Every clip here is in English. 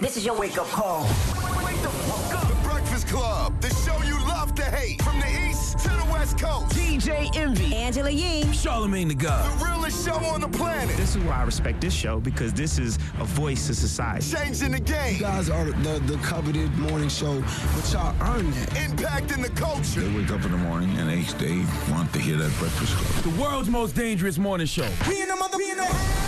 This is your wake up call. Wake the fuck up. The Breakfast Club, the show you love to hate. From the East to the West Coast. DJ Envy. Angela Yee. Charlamagne the God. The realest show on the planet. This is why I respect this show because this is a voice to society. Changing the game. You guys are the, the coveted morning show, but y'all earn that. Impacting the culture. They wake up in the morning and they, they want to hear that Breakfast Club. The world's most dangerous morning show. We in the mother, we in the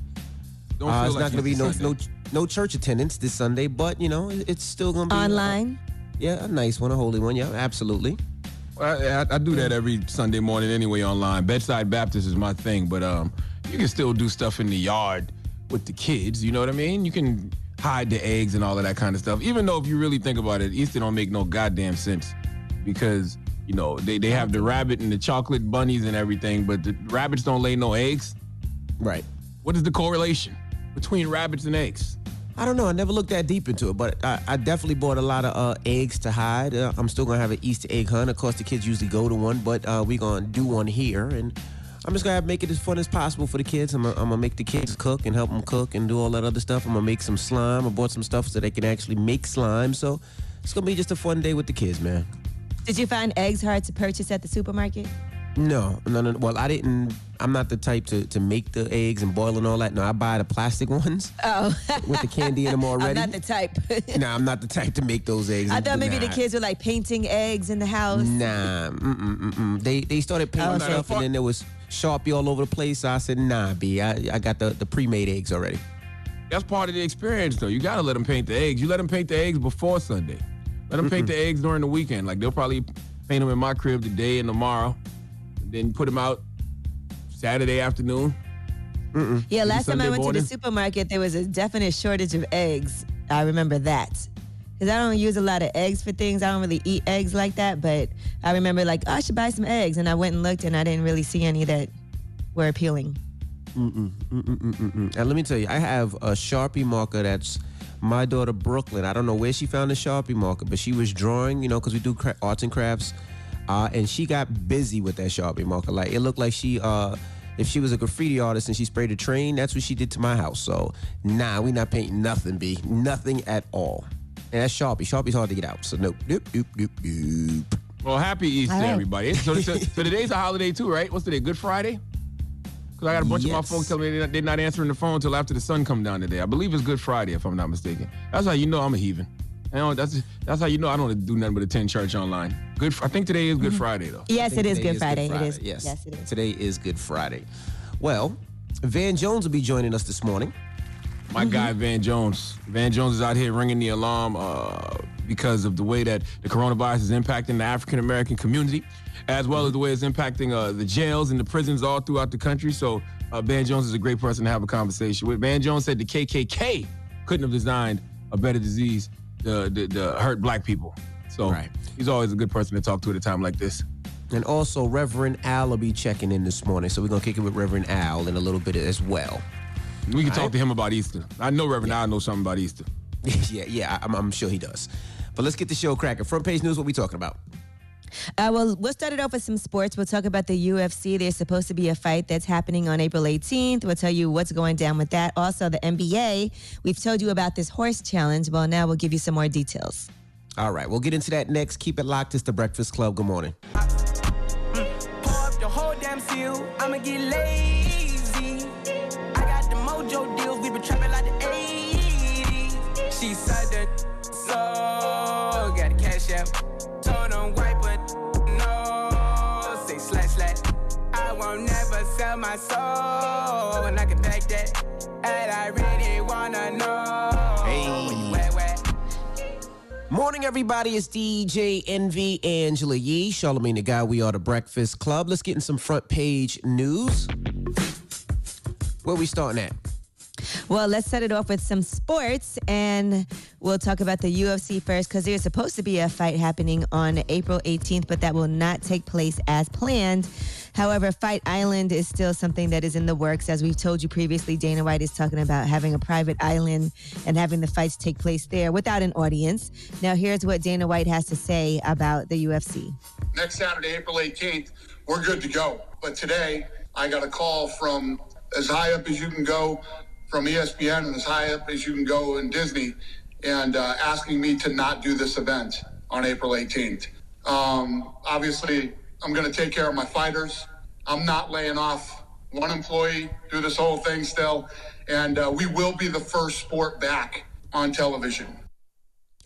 Don't Uh, feel it's like not going to be no, Sunday. no no church attendance this Sunday, but you know it's still going to be uh, Online. yeah, a nice one, a holy one. Yeah, absolutely. I, I, I do that every Sunday morning anyway online. Bedside Baptist is my thing, but um, you can still do stuff in the yard with the kids. You know what I mean? You can hide the eggs and all of that kind of stuff. Even though if you really think about it, Easter don't make no goddamn sense because you know they, they have the rabbit and the chocolate bunnies and everything, but the rabbits don't lay no eggs. Right. What is the correlation between rabbits and eggs? I don't know. I never looked that deep into it, but I, I definitely bought a lot of uh, eggs to hide. Uh, I'm still gonna have an Easter egg hunt. Of course, the kids usually go to one, but uh, we're gonna do one here, and I'm just gonna have, make it as fun as possible for the kids. I'm gonna, I'm gonna make the kids cook and help them cook and do all that other stuff. I'm gonna make some slime. I bought some stuff so they can actually make slime. So it's gonna be just a fun day with the kids, man. Did you find eggs hard to purchase at the supermarket? No, no, no. Well, I didn't. I'm not the type to, to make the eggs and boil and all that. No, I buy the plastic ones Oh, with the candy in them I'm already. not the type. nah, I'm not the type to make those eggs. I thought maybe the kids were like painting eggs in the house. Nah, mm-mm, mm-mm. They they started painting Oh, stuff, so- and then there was Sharpie all over the place. So I said, Nah, B, I, I got the, the pre-made eggs already. That's part of the experience, though. You gotta let them paint the eggs. You let them paint the eggs before Sunday. Let them paint the eggs during the weekend. Like they'll probably paint them in my crib today and tomorrow, and then put them out Saturday afternoon. Yeah, last time I Sunday went to the supermarket, there was a definite shortage of eggs. I remember that. Because I don't use a lot of eggs for things. I don't really eat eggs like that. But I remember, like, oh, I should buy some eggs. And I went and looked, and I didn't really see any that were appealing. And let me tell you, I have a Sharpie marker that's my daughter Brooklyn. I don't know where she found the Sharpie marker, but she was drawing, you know, because we do cra- arts and crafts, uh, and she got busy with that Sharpie marker. Like it looked like she, uh, if she was a graffiti artist and she sprayed a train, that's what she did to my house. So nah, we not painting nothing, b, nothing at all. And that's Sharpie. Sharpie's hard to get out. So nope, nope, nope, nope, nope. Well, happy Easter, All right. everybody. So, so, so today's a holiday too, right? What's today? Good Friday? Because I got a bunch of my Yes. folks telling me they're not, they're not answering the phone until after the sun come down today. I believe it's Good Friday, if I'm not mistaken. That's how you know I'm a heathen. You know, that's that's how you know I don't do nothing but attend church online. Good. I think today is Good Friday though. Yes, it is Good Friday. It is. Yes. Yes, it is. Today is Good Friday. Well, Van Jones will be joining us this morning. My guy Van Jones. Van Jones is out here ringing the alarm uh, because of the way that the coronavirus is impacting the African American community, as well as the way it's impacting uh, the jails and the prisons all throughout the country. So uh, Van Jones is a great person to have a conversation with. Van Jones said the KKK couldn't have designed a better disease to, to, to hurt black people. So Right. he's always a good person to talk to at a time like this. And also, Reverend Al will be checking in this morning. So we're going to kick it with Reverend Al in a little bit as well. We can talk right. to him about Easter. I know Reverend I know something about Easter. yeah, yeah, I'm, I'm sure he does. But let's get the show cracking. Front page news, what we talking about? Uh, well, we'll start it off with some sports. We'll talk about the UFC. There's supposed to be a fight that's happening on April 18th. We'll tell you what's going down with that. Also, the NBA. We've told you about this horse challenge. Well, now we'll give you some more details. All right, we'll get into that next. Keep it locked. It's the Breakfast Club. Good morning. Pour up the whole damn seal, I'ma never sell my soul, and I can back that. And I really wanna know. Hey. Where, where? Morning, everybody. It's DJ Envy Angela Yee, Charlamagne the Guy. We are the Breakfast Club. Let's get in some front page news. Where we starting at? Well, let's set it off with some sports, and we'll talk about the UFC first because there's supposed to be a fight happening on April 18th, but that will not take place as planned. However, Fight Island is still something that is in the works. As we've told you previously, Dana White is talking about having a private island and having the fights take place there without an audience. Now, here's what Dana White has to say about the UFC. Next Saturday, April 18th, we're good to go. But today, I got a call from as high up as you can go from ESPN and as high up as you can go in Disney and uh, asking me to not do this event on April 18th. Um, obviously, I'm going to take care of my fighters. I'm not laying off one employee through this whole thing still. And uh, we will be the first sport back on television.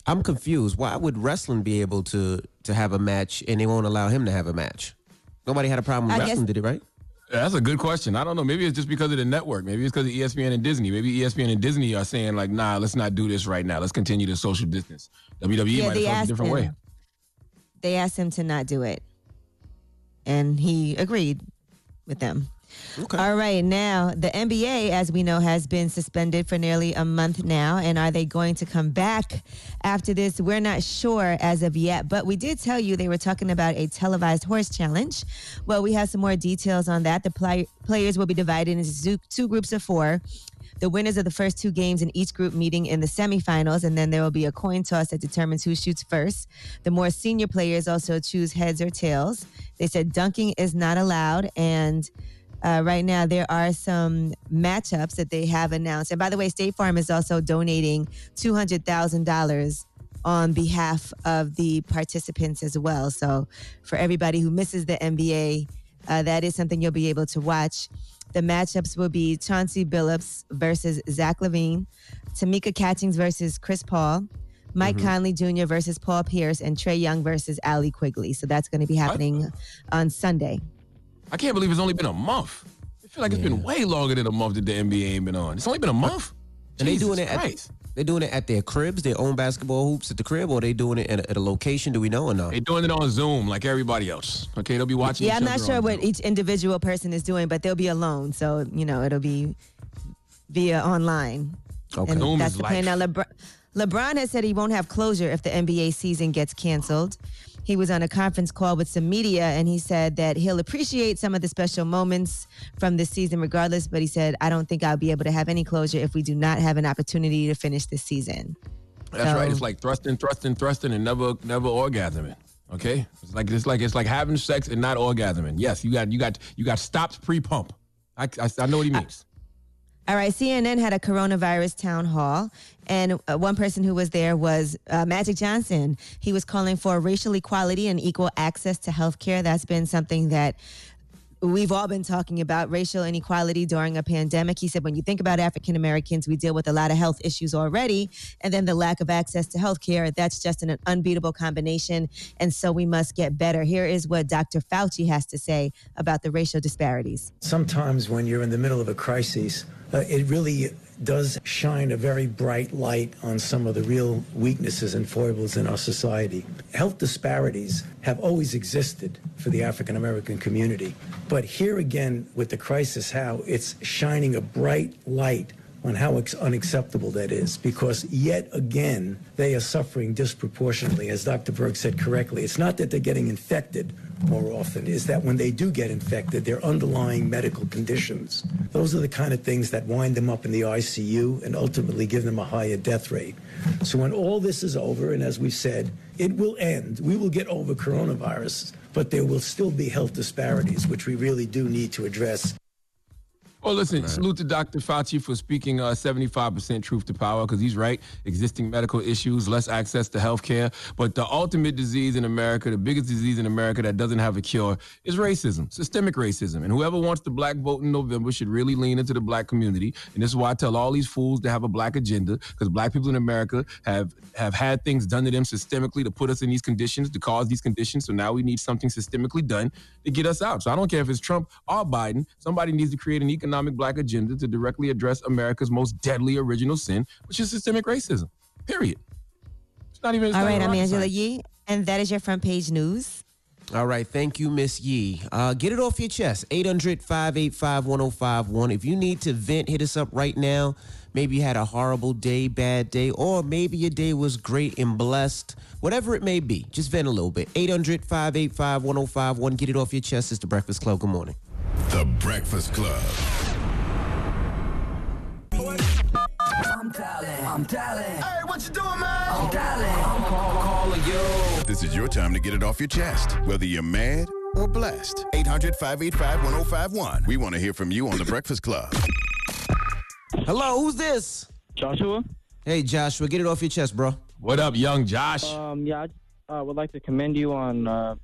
I'm confused. Why would wrestling be able to to have a match and they won't allow him to have a match? Nobody had a problem with I guess- did it? Right? Yeah, That's a good question. I don't know. Maybe it's just because of the network. Maybe it's because of ESPN and Disney. Maybe ESPN and Disney are saying like, "Nah, let's not do this right now. Let's continue the social distance." WWE Yeah, might they have a asked different way. They asked him to not do it, and he agreed with them. Okay. All right, now the NBA, as we know, has been suspended for nearly a month now. And are they going to come back after this? We're not sure as of yet, but we did tell you they were talking about a televised horse challenge. Well, we have some more details on that. The play- players will be divided into two groups of four. The winners of the first two games in each group meeting in the semifinals, and then there will be a coin toss that determines who shoots first. The more senior players also choose heads or tails. They said dunking is not allowed, and uh, right now there are some matchups that they have announced. And by the way, State Farm is also donating two hundred thousand dollars on behalf of the participants as well. So for everybody who misses the NBA, uh, that is something you'll be able to watch. The matchups will be Chauncey Billups versus Zach LaVine, Tamika Catchings versus Chris Paul, Mike mm-hmm. Conley Jr. versus Paul Pierce, and Trae Young versus Allie Quigley. So that's going to be happening on Sunday. I can't believe it's only been a month. I feel like it's been way longer than a month that the NBA ain't been on. It's only been a month. And they Jesus doing it at they doing it at their cribs, their own basketball hoops at the crib, or they doing it at a, at a location? Do we know or not? They doing it on Zoom like everybody else. Okay, they'll be watching. Yeah, each I'm not sure what Zoom. each individual person is doing, but they'll be alone. So, you know, it'll be via online. Okay. And Zoom that's is the plan. Now, life. LeBron, LeBron has said he won't have closure if the NBA season gets canceled. He was on a conference call with some media and he said that he'll appreciate some of the special moments from this season regardless, but he said, I don't think I'll be able to have any closure if we do not have an opportunity to finish this season. That's right. It's like thrusting, thrusting, thrusting, and never, never orgasming. Okay, it's like it's like it's like having sex and not orgasming. Yes, you got you got you got stopped pre-pump. I, I, I know what he means. All right, CNN had a coronavirus town hall, and uh, one person who was there was uh, Magic Johnson. He was calling for racial equality and equal access to health care. That's been something that we've all been talking about racial inequality during a pandemic. He said, when you think about African Americans, we deal with a lot of health issues already, and then the lack of access to health care, that's just an unbeatable combination. And so we must get better. Here is what Dr. Fauci has to say about the racial disparities. Sometimes when you're in the middle of a crisis, uh, it really does shine a very bright light on some of the real weaknesses and foibles in our society. Health disparities have always existed for the African American community. But here again, with the crisis, how it's shining a bright light on how unacceptable that is because yet again they are suffering disproportionately as dr Birx said correctly. It's not that they're getting infected more often is that when they do get infected their underlying medical conditions those are the kind of things that wind them up in the icu and ultimately give them a higher death rate. So when all this is over and as we've said it will end. We will get over coronavirus but there will still be health disparities which we really do need to address Well, listen, salute to Dr. Fauci for speaking uh, 75% truth to power because he's right. Existing medical issues, less access to health care. But the ultimate disease in America, the biggest disease in America that doesn't have a cure, is racism, systemic racism. And whoever wants the black vote in November should really lean into the black community. And this is why I tell all these fools to have a black agenda because black people in America have, have had things done to them systemically to put us in these conditions, to cause these conditions. So now we need something systemically done to get us out. So I don't care if it's Trump or Biden, somebody needs to create an economic black agenda to directly address America's most deadly original sin, which is systemic racism. Period. It's not even. It's All not right, I'm Angela science. Yee, and that is your front page news. All right, thank you, Miss Yee. Uh, get it off your chest. 800 585 1051. If you need to vent, hit us up right now. Maybe you had a horrible day, bad day, or maybe your day was great and blessed. Whatever it may be, just vent a little bit. 800 585 1051. Get it off your chest. It's the Breakfast Club. Good morning. The Breakfast Club. I'm dialing. I'm dialing. Hey, what you doing, man? I'm dialing. I'm call, calling you. This is your time to get it off your chest, whether you're mad or blessed. 800 585 1051. We want to hear from you on The Breakfast Club. Hello, who's this? Joshua. Hey, Joshua, get it off your chest, bro. What up, young Josh? Um, yeah, I uh, would like to commend you on uh,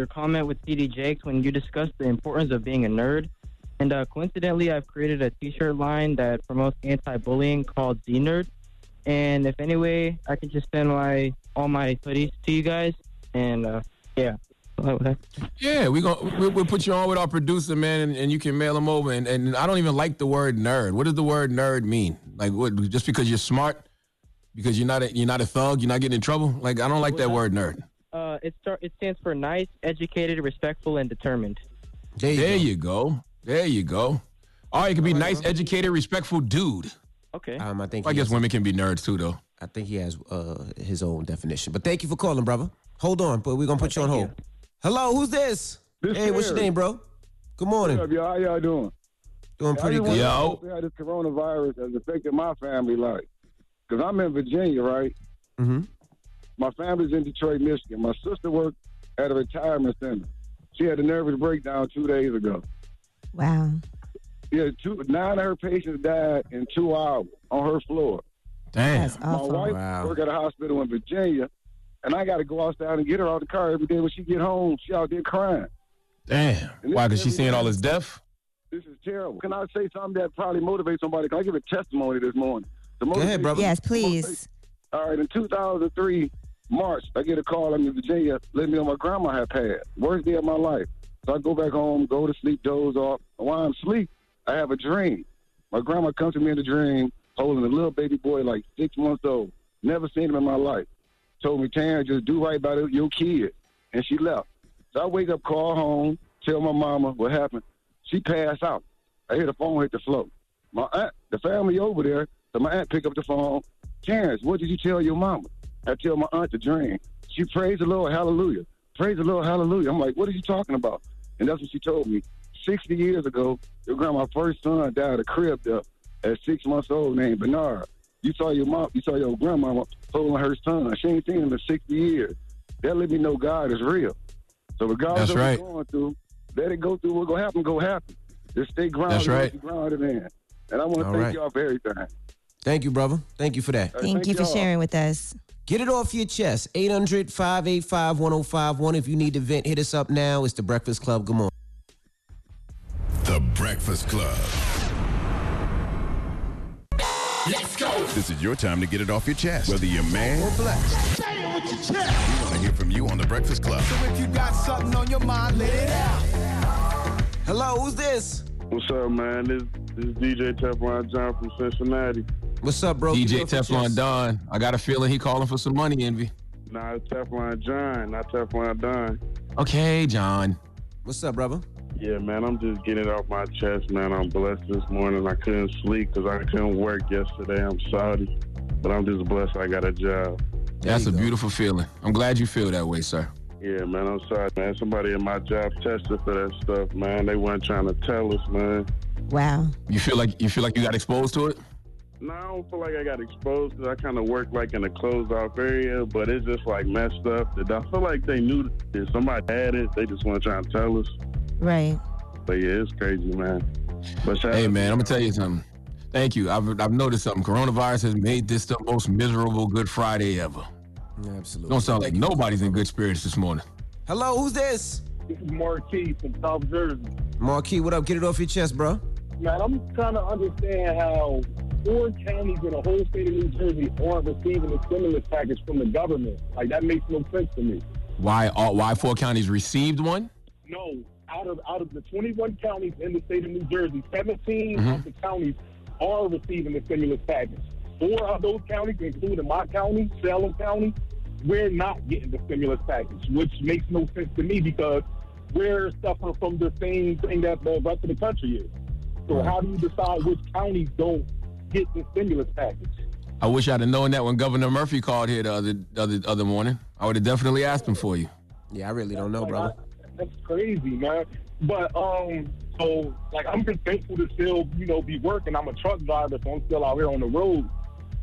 your comment with TD Jakes when you discussed the importance of being a nerd. And uh, coincidentally, I've created a T-shirt line that promotes anti-bullying called Z Nerd. And if any way, I can just send my all my hoodies to you guys. And uh, yeah, Yeah, we gonna we, we'll put you on with our producer, man, and, and you can mail them over. And, and I don't even like the word nerd. What does the word nerd mean? Like, what? Just because you're smart, because you're not a, you're not a thug, you're not getting in trouble. Like, I don't like that word nerd. Uh, it start it stands for nice, educated, respectful, and determined. There There you go. There you go. Or it could be nice, educated, respectful dude. Okay. Um, I think. I guess has- women can be nerds too, though. I think he has uh, his own definition. But thank you for calling, brother. Hold on, but we're gonna put you on hold. Hello, who's this? This hey, what's your name, bro? Good morning. What's up, y'all? How y'all doing? Doing I pretty good. wanna know How this coronavirus has affected my family life? Because I'm in Virginia, right? Mm-hmm. My family's in Detroit, Michigan. My sister worked at a retirement center. She had a nervous breakdown two days ago. Wow. Yeah, two, nine of her patients died in two hours on her floor. Damn. That's My awful. wife work at a hospital in Virginia, and I got to go outside and get her out of the car every day. When she get home, she out there crying. Damn. Why? Because she's seeing all this death. This is terrible. Can I say something that probably motivates somebody? Can I give a testimony this morning? To Go ahead, brother. Yes, please. All right, in 2003, March, I get a call. I'm in Virginia, Let me know my grandma had passed. Worst day of my life. So I go back home, go to sleep, doze off. While I'm asleep, I have a dream. My grandma comes to me in the dream, holding a little baby boy like six months old. Never seen him in my life. Told me, Taryn, just do right by your kid. And she left. So I wake up, call home, tell my mama what happened. She passed out. I hear the phone hit the floor. My aunt, the family over there, so my aunt pick up the phone. Terrence, what did you tell your mama? I tell my aunt to dream. She praised the Lord, hallelujah. Praise the Lord, hallelujah. I'm like, what are you talking about? And that's what she told me. 60 years ago, your grandma's first son died at a crib there at six months old named Bernard. You saw your mom, you saw your grandma holding her son. She ain't seen him in 60 years. That let me know God is real. So regardless That's of right. what's going through, let it go through. What's gonna happen, go happen. Just stay grounded. That's right. grounded in. And I want to thank right. y'all for everything. Thank you, brother. Thank you for that. Uh, thank you for sharing with us. Get it off your chest. 800 585 1051. If you need to vent, hit us up now. It's the Breakfast Club. Good morning. The Breakfast Club. Let's go. This is your time to get it off your chest, whether you're mad or blessed. Say it with your chest. We want to hear from you on The Breakfast Club. So if you got something on your mind, let it out. Hello, who's this? What's up, man? This, this is DJ Teflon John from Cincinnati. What's up, bro? DJ Teflon Don. I got a feeling he calling for some money, Envy. Nah, it's Teflon John, not Teflon Don. Okay, John. What's up, brother? Yeah, man, I'm just getting it off my chest, man. I'm blessed this morning. I couldn't sleep because I couldn't work yesterday. I'm sorry. But I'm just blessed I got a job. That's a beautiful feeling. I'm glad you feel that way, sir. Yeah, man, I'm sorry, man. Somebody in my job tested for that stuff, man. They weren't trying to tell us, man. Wow. You feel like you feel like you got exposed to it? No, I don't feel like I got exposed because I kind of work like in a closed off area, but it's just like messed up. I feel like they knew that somebody had it. They just want to try and tell us. Right. But yeah, it's crazy, man. But shout Hey out- man, I'm gonna tell you something. Thank you. I've I've noticed something. Coronavirus has made this the most miserable Good Friday ever. Absolutely. Don't sound like nobody's in good spirits this morning. Hello, who's this? This is Marquis from South Jersey. Marquis, what up? Get it off your chest, bro. Man, I'm trying to understand how four counties in the whole state of New Jersey aren't receiving a stimulus package from the government. Like that makes no sense to me. Why all why four counties received one? No, out of out of the 21 counties in the state of New Jersey, 17 Mhm. of the counties are receiving the stimulus package. Four of those counties, including my county, Salem County, we're not getting the stimulus package, which makes no sense to me because we're suffering from the same thing that the rest of the country is. So how do you decide which counties don't get the stimulus package? I wish I'd have known that when Governor Murphy called here the other the other, other morning. I would have definitely asked him for you. Yeah, I really don't know, Like, brother. I- that's crazy, man. But um, so like I'm just thankful to still, you know, be working. I'm a truck driver, so I'm still out here on the road.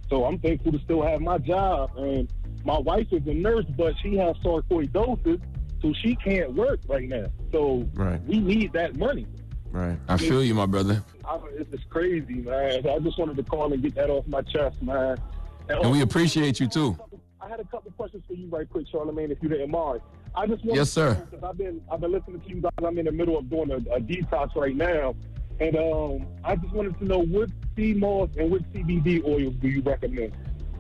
So I'm thankful to still have my job. And my wife is a nurse, but she has sarcoidosis, so she can't work right now. So Right. we need that money. Right. I feel you, my brother. I, it's crazy, man. I just wanted to call and get that off my chest, man. And we appreciate you too. I had a couple questions for you, right quick, Charlamagne, if you didn't mind. I just want Yes, sir. Because I've been I've been listening to you guys. I'm in the middle of doing a, a detox right now, and um, I just wanted to know what sea moss and what CBD oils do you recommend?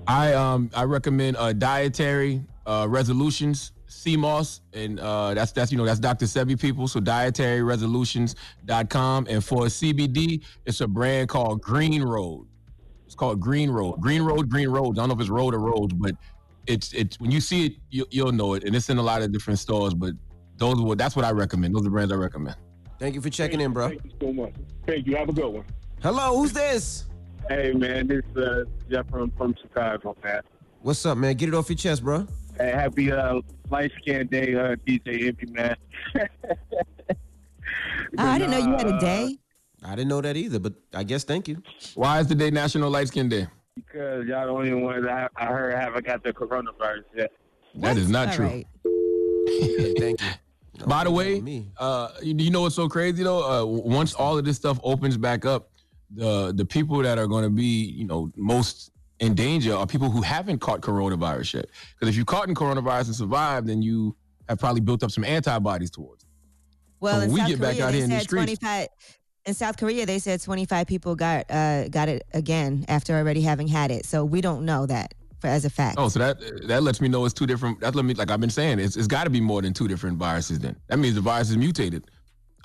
I um I recommend uh, dietary uh, resolutions, sea moss, and uh, that's that's you know that's Dr. Sebi people. So dietaryresolutions.com. And for CBD, it's a brand called Green Road. It's called Green Road. Green Road, Green Road. I don't know if it's road or roads, but it's it's when you see it, you, you'll know it. And it's in a lot of different stores. But those are that's what I recommend. Those are the brands I recommend. Thank you for checking in, bro. Thank you so much. Thank you. Have a good one. Hello, who's this? Hey man, this is uh, Jeff from, from Chicago, man. What's up, man? Get it off your chest, bro. Hey, happy uh, light skin day, uh, DJ Envy, man. I didn't know you had a day. I didn't know that either, but I guess thank you. Why is the day National Light Skin Day? Because y'all the only ones I, I heard haven't got the coronavirus yet. That is not All true. right. thank you. By the way, me. uh, you, you know what's so crazy though? Uh, once all of this stuff opens back up, the the people that are going to be, you know, most in danger are people who haven't caught coronavirus yet. Because if you caught in coronavirus and survived, then you have probably built up some antibodies towards. it. Well, So in we South get back Korea, out they here in these said streets- 25. In South Korea, they said 25 people got uh, got it again after already having had it. So we don't know that for, as a fact. Oh, so that that lets me know it's two different. That let me like I've been saying it's it's got to be more than two different viruses. Then that means the virus is mutated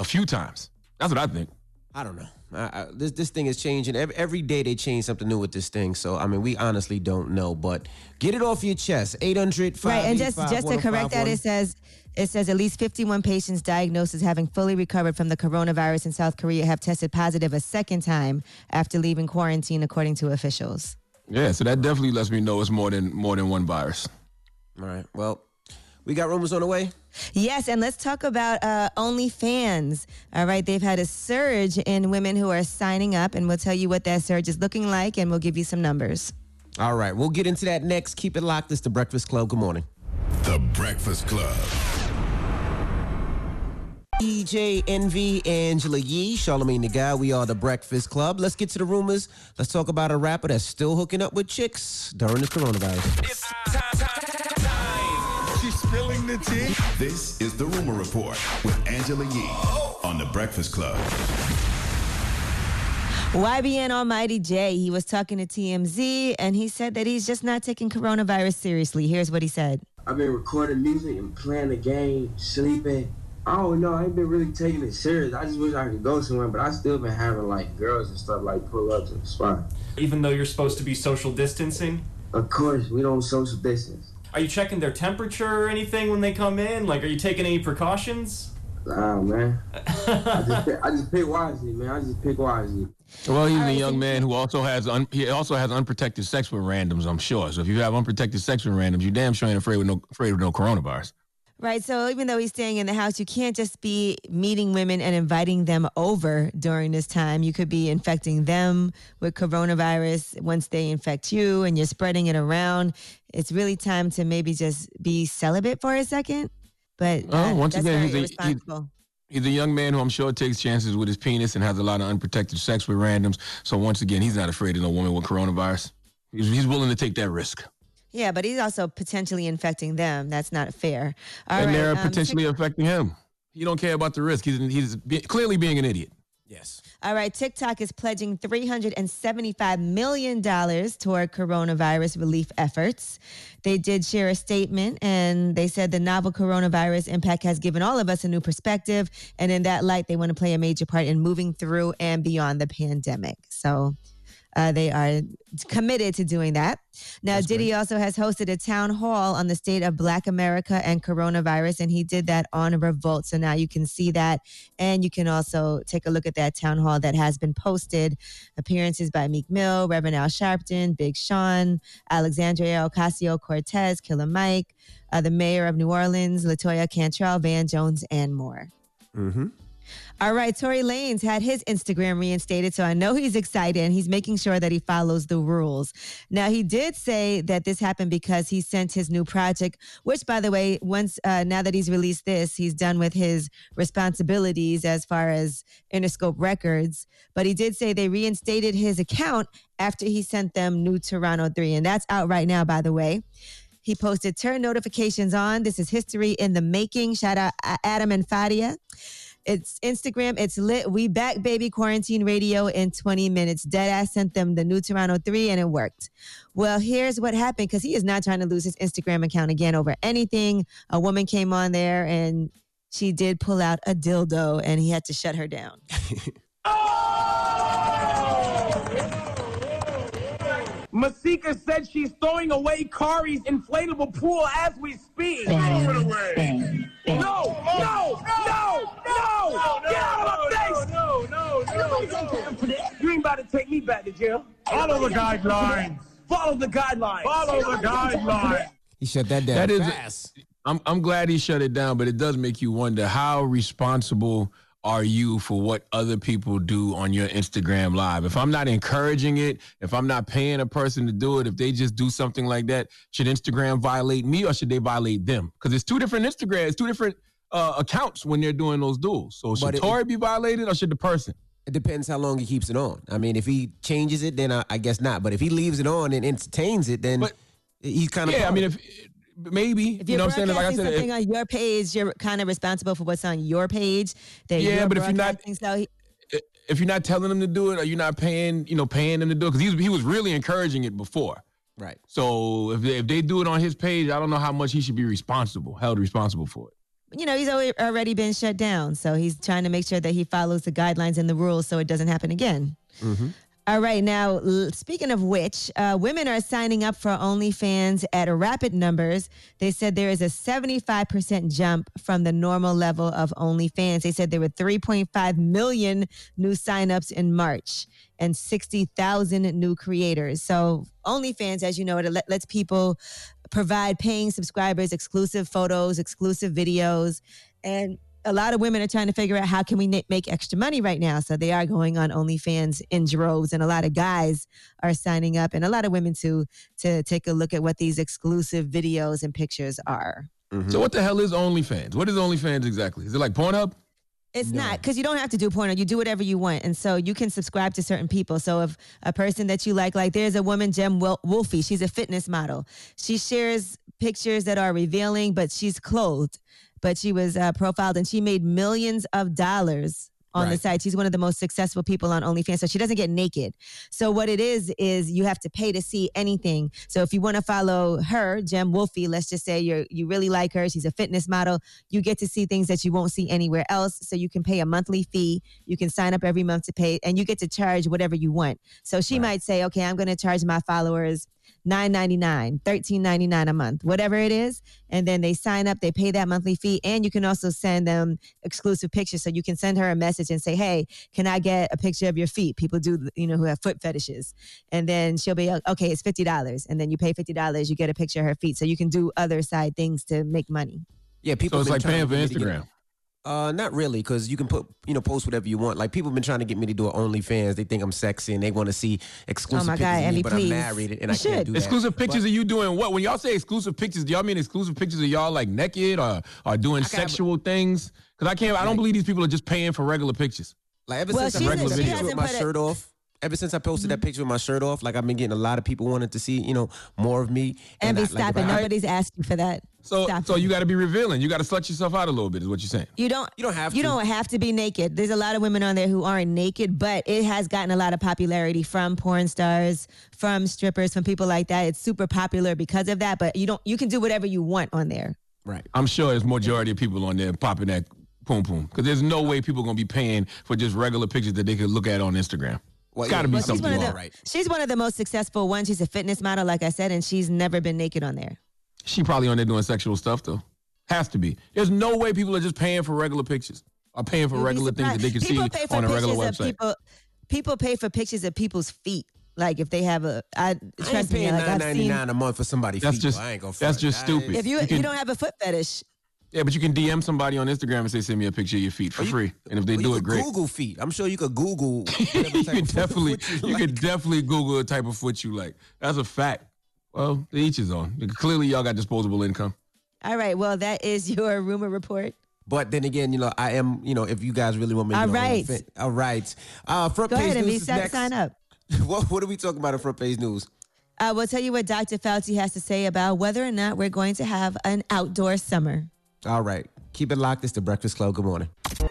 a few times. That's what I think. I don't know. I, I, this this thing is changing every, every day. They change something new with this thing. So I mean, we honestly don't know. But get it off your chest. 800 Right, and just just to correct that, it says it says at least 51 patients diagnosed as having fully recovered from the coronavirus in South Korea have tested positive a second time after leaving quarantine, according to officials. Yeah, so that definitely lets me know it's more than more than one virus. All right. Well, we got rumors on the way. Yes, and let's talk about uh, OnlyFans. All right, they've had a surge in women who are signing up, and we'll tell you what that surge is looking like, and we'll give you some numbers. All right, we'll get into that next. Keep it locked. It's the Breakfast Club. Good morning. The Breakfast Club. DJ Envy, Angela Yee, Charlamagne the Guy. We are the Breakfast Club. Let's get to the rumors. Let's talk about a rapper that's still hooking up with chicks during this coronavirus. She's spilling the tea. This is the Rumor Report with Angela Yee on the Breakfast Club. YBN Almighty Jay, he was talking to TMZ, and he said that he's just not taking coronavirus seriously. Here's what he said. I've been recording music and playing the game, sleeping. I don't know. I ain't been really taking it serious. I just wish I could go somewhere, but I still been having like girls and stuff like pull up to the spot. Even though you're supposed to be social distancing? Of course, we don't social distance. Are you checking their temperature or anything when they come in? Like, are you taking any precautions? Nah, man. I just pick, I just pick wisely, man. I just pick wisely. Well, he's a young man who also has un- he also has unprotected sex with randoms. I'm sure. So if you have unprotected sex with randoms, you damn sure ain't afraid with no afraid with no coronavirus. Right. So even though he's staying in the house, you can't just be meeting women and inviting them over during this time. You could be infecting them with coronavirus once they infect you and you're spreading it around. It's really time to maybe just be celibate for a second. But Oh, uh, once again, he's a- he's- He's a young man who I'm sure takes chances with his penis and has a lot of unprotected sex with randoms. So once again, he's not afraid of no woman with coronavirus. He's, he's willing to take that risk. Yeah, but he's also potentially infecting them. That's not fair. All and right, they're um, potentially affecting him. He don't care about the risk. He's he's be, clearly being an idiot. Yes. All right, TikTok is pledging $375 million toward coronavirus relief efforts. They did share a statement and they said the novel coronavirus impact has given all of us a new perspective. And in that light, they want to play a major part in moving through and beyond the pandemic. So, uh, they are committed to doing that. Now, Diddy also has hosted a town hall on the state of Black America and coronavirus, and he did that on Revolt. So now you can see that, and you can also take a look at that town hall that has been posted. Appearances by Meek Mill, Reverend Al Sharpton, Big Sean, Alexandria Ocasio Cortez, Killer Mike, uh, the mayor of New Orleans, Latoya Cantrell, Van Jones, and more. Mm-hmm. All right, Tory Lanez had his Instagram reinstated, so I know he's excited and he's making sure that he follows the rules. Now, he did say that this happened because he sent his new project, which, by the way, once uh, now that he's released this, he's done with his responsibilities as far as Interscope Records. But he did say they reinstated his account after he sent them New Toronto 3, and that's out right now, by the way. He posted turn notifications on. This is history in the making. Shout out Adam and Fadia. It's Instagram. It's lit. We back, baby. Quarantine radio in 20 minutes. Deadass sent them the new Toronto 3 and it worked. Well, here's what happened because he is not trying to lose his Instagram account again over anything. A woman came on there and she did pull out a dildo and he had to shut her down. Masika said she's throwing away Kari's inflatable pool as we speak. Throw it away. No, no, no, no, Get out of my face. No, no, no, You ain't about to take me back to jail. Follow the guidelines. Follow the guidelines. Follow the guidelines. He shut that down That is, fast. I'm I'm glad he shut it down, but it does make you wonder how responsible are you for what other people do on your Instagram live? If I'm not encouraging it, if I'm not paying a person to do it, if they just do something like that, should Instagram violate me or should they violate them? Because it's two different Instagrams, two different uh, accounts when they're doing those duels. So should But it- Tory be violated or should the person? It depends how long he keeps it on. I mean, if he changes it, then I, I guess not. But if he leaves it on and entertains it, then he's kind of yeah, I mean, if maybe If you you're know what I'm saying, like I said, something if- on your page, you're kind of responsible for what's on your page. That Yeah, you're but if you're not- so he, if you're not telling them to do it or you're not paying, you know, paying them to do it, because he was, he was really encouraging it before. Right. So if they, if they do it on his page, I don't know how much he should be responsible, held responsible for it. you know, he's already been shut down. So he's trying to make sure that he follows the guidelines and the rules so it doesn't happen again. Mm-hmm. All right, now speaking of which, uh, women are signing up for OnlyFans at rapid numbers. They said there is a 75% jump from the normal level of OnlyFans. They said there were 3.5 million new signups in March and 60,000 new creators. So OnlyFans, as you know, it lets people provide paying subscribers exclusive photos, exclusive videos, and a lot of women are trying to figure out how can we make extra money right now. So they are going on OnlyFans in droves, and a lot of guys are signing up, and a lot of women too, to take a look at what these exclusive videos and pictures are. Mm-hmm. So what the hell is OnlyFans? What is OnlyFans exactly? Is it like Pornhub? It's not because you don't have to do porno. You do whatever you want, and so you can subscribe to certain people. So if a person that you like, like there's a woman, Jem Wel- Wolfie, she's a fitness model. She shares pictures that are revealing, but she's clothed. But she was uh, profiled, and she made millions of dollars on the site. She's one of the most successful people on OnlyFans. So she doesn't get naked. So what it is is you have to pay to see anything. So if you want to follow her, Jem Wolfie, let's just say you you really like her, she's a fitness model, you get to see things that you won't see anywhere else. So you can pay a monthly fee. You can sign up every month to pay, and you get to charge whatever you want. So she might say, okay, I'm going to charge my followers. $9.99, $13.99 a month, whatever it is. And then they sign up, they pay that monthly fee, and you can also send them exclusive pictures. So you can send her a message and say, Hey, can I get a picture of your feet? People do, you know, who have foot fetishes. And then she'll be, okay, it's $50. And then you pay $50, you get a picture of her feet. So you can do other side things to make money. Yeah, people. So it's like paying for get me to get- Instagram. Uh, not really, because you can put you know post whatever you want. Like people have been trying to get me to do an OnlyFans. They think I'm sexy and they want to see exclusive Oh my pictures God, of me, Emmy, but please. I'm married and You I should. can't do that. Exclusive pictures But- of you doing what? When y'all say exclusive pictures, do y'all mean exclusive pictures of y'all like naked or, or doing sexual things? Because I can't, I don't believe these people are just paying for regular pictures. Like ever Well, since I she's- posted she that picture with hasn't my put it- shirt off. Ever since I posted that mm-hmm. picture with my shirt off, like I've been getting a lot of people wanting to see, you know, more of me. And I- be like, stop if it. Nobody's asking for that. So, Stop so it. you got to be revealing. You got to slut yourself out a little bit, is what you're saying. You don't. You don't have. You to. don't have to be naked. There's a lot of women on there who aren't naked, but it has gotten a lot of popularity from porn stars, from strippers, from people like that. It's super popular because of that. But you don't. You can do whatever you want on there. Right. I'm sure there's majority of people on there popping that poom poom because there's no way people are gonna be paying for just regular pictures that they could look at on Instagram. It's got to be Well, she's something one of wrong. the she's one of the most successful ones. She's a fitness model, like I said, and she's never been naked on there. She probably on there doing sexual stuff though. Has to be. There's no way people are just paying for regular pictures or paying for You'd regular things that they can surprised. see people pay for on a regular pictures of website. People, people pay for pictures of people's feet. Like if they have a, I I ain't trust me, like nine I've ninety seen. nine a month for somebody's That's feet. just- though. I ain't gonna that's just That stupid. If you, You you, don't have a foot fetish, Yeah, but you can DM somebody on Instagram and say, "Send me a picture of your feet for free," and if they Well, do you it, could great. Google feet. I'm sure you could Google. you could definitely, you you like. could definitely Google the type of foot you like. That's a fact. Well, the each his own. Clearly, y'all got disposable income. all right. Well, that is your rumor report. But then again, you know, I am, you know, if you guys really want me to All know, right. All right. Uh, front Go page ahead and news be is sign, next. sign up. what, what are we talking about in front page news? Uh, we'll tell you what Dr. Fauci has to say about whether or not we're going to have an outdoor summer. All right. Keep it locked. It's the Breakfast Club. Good morning.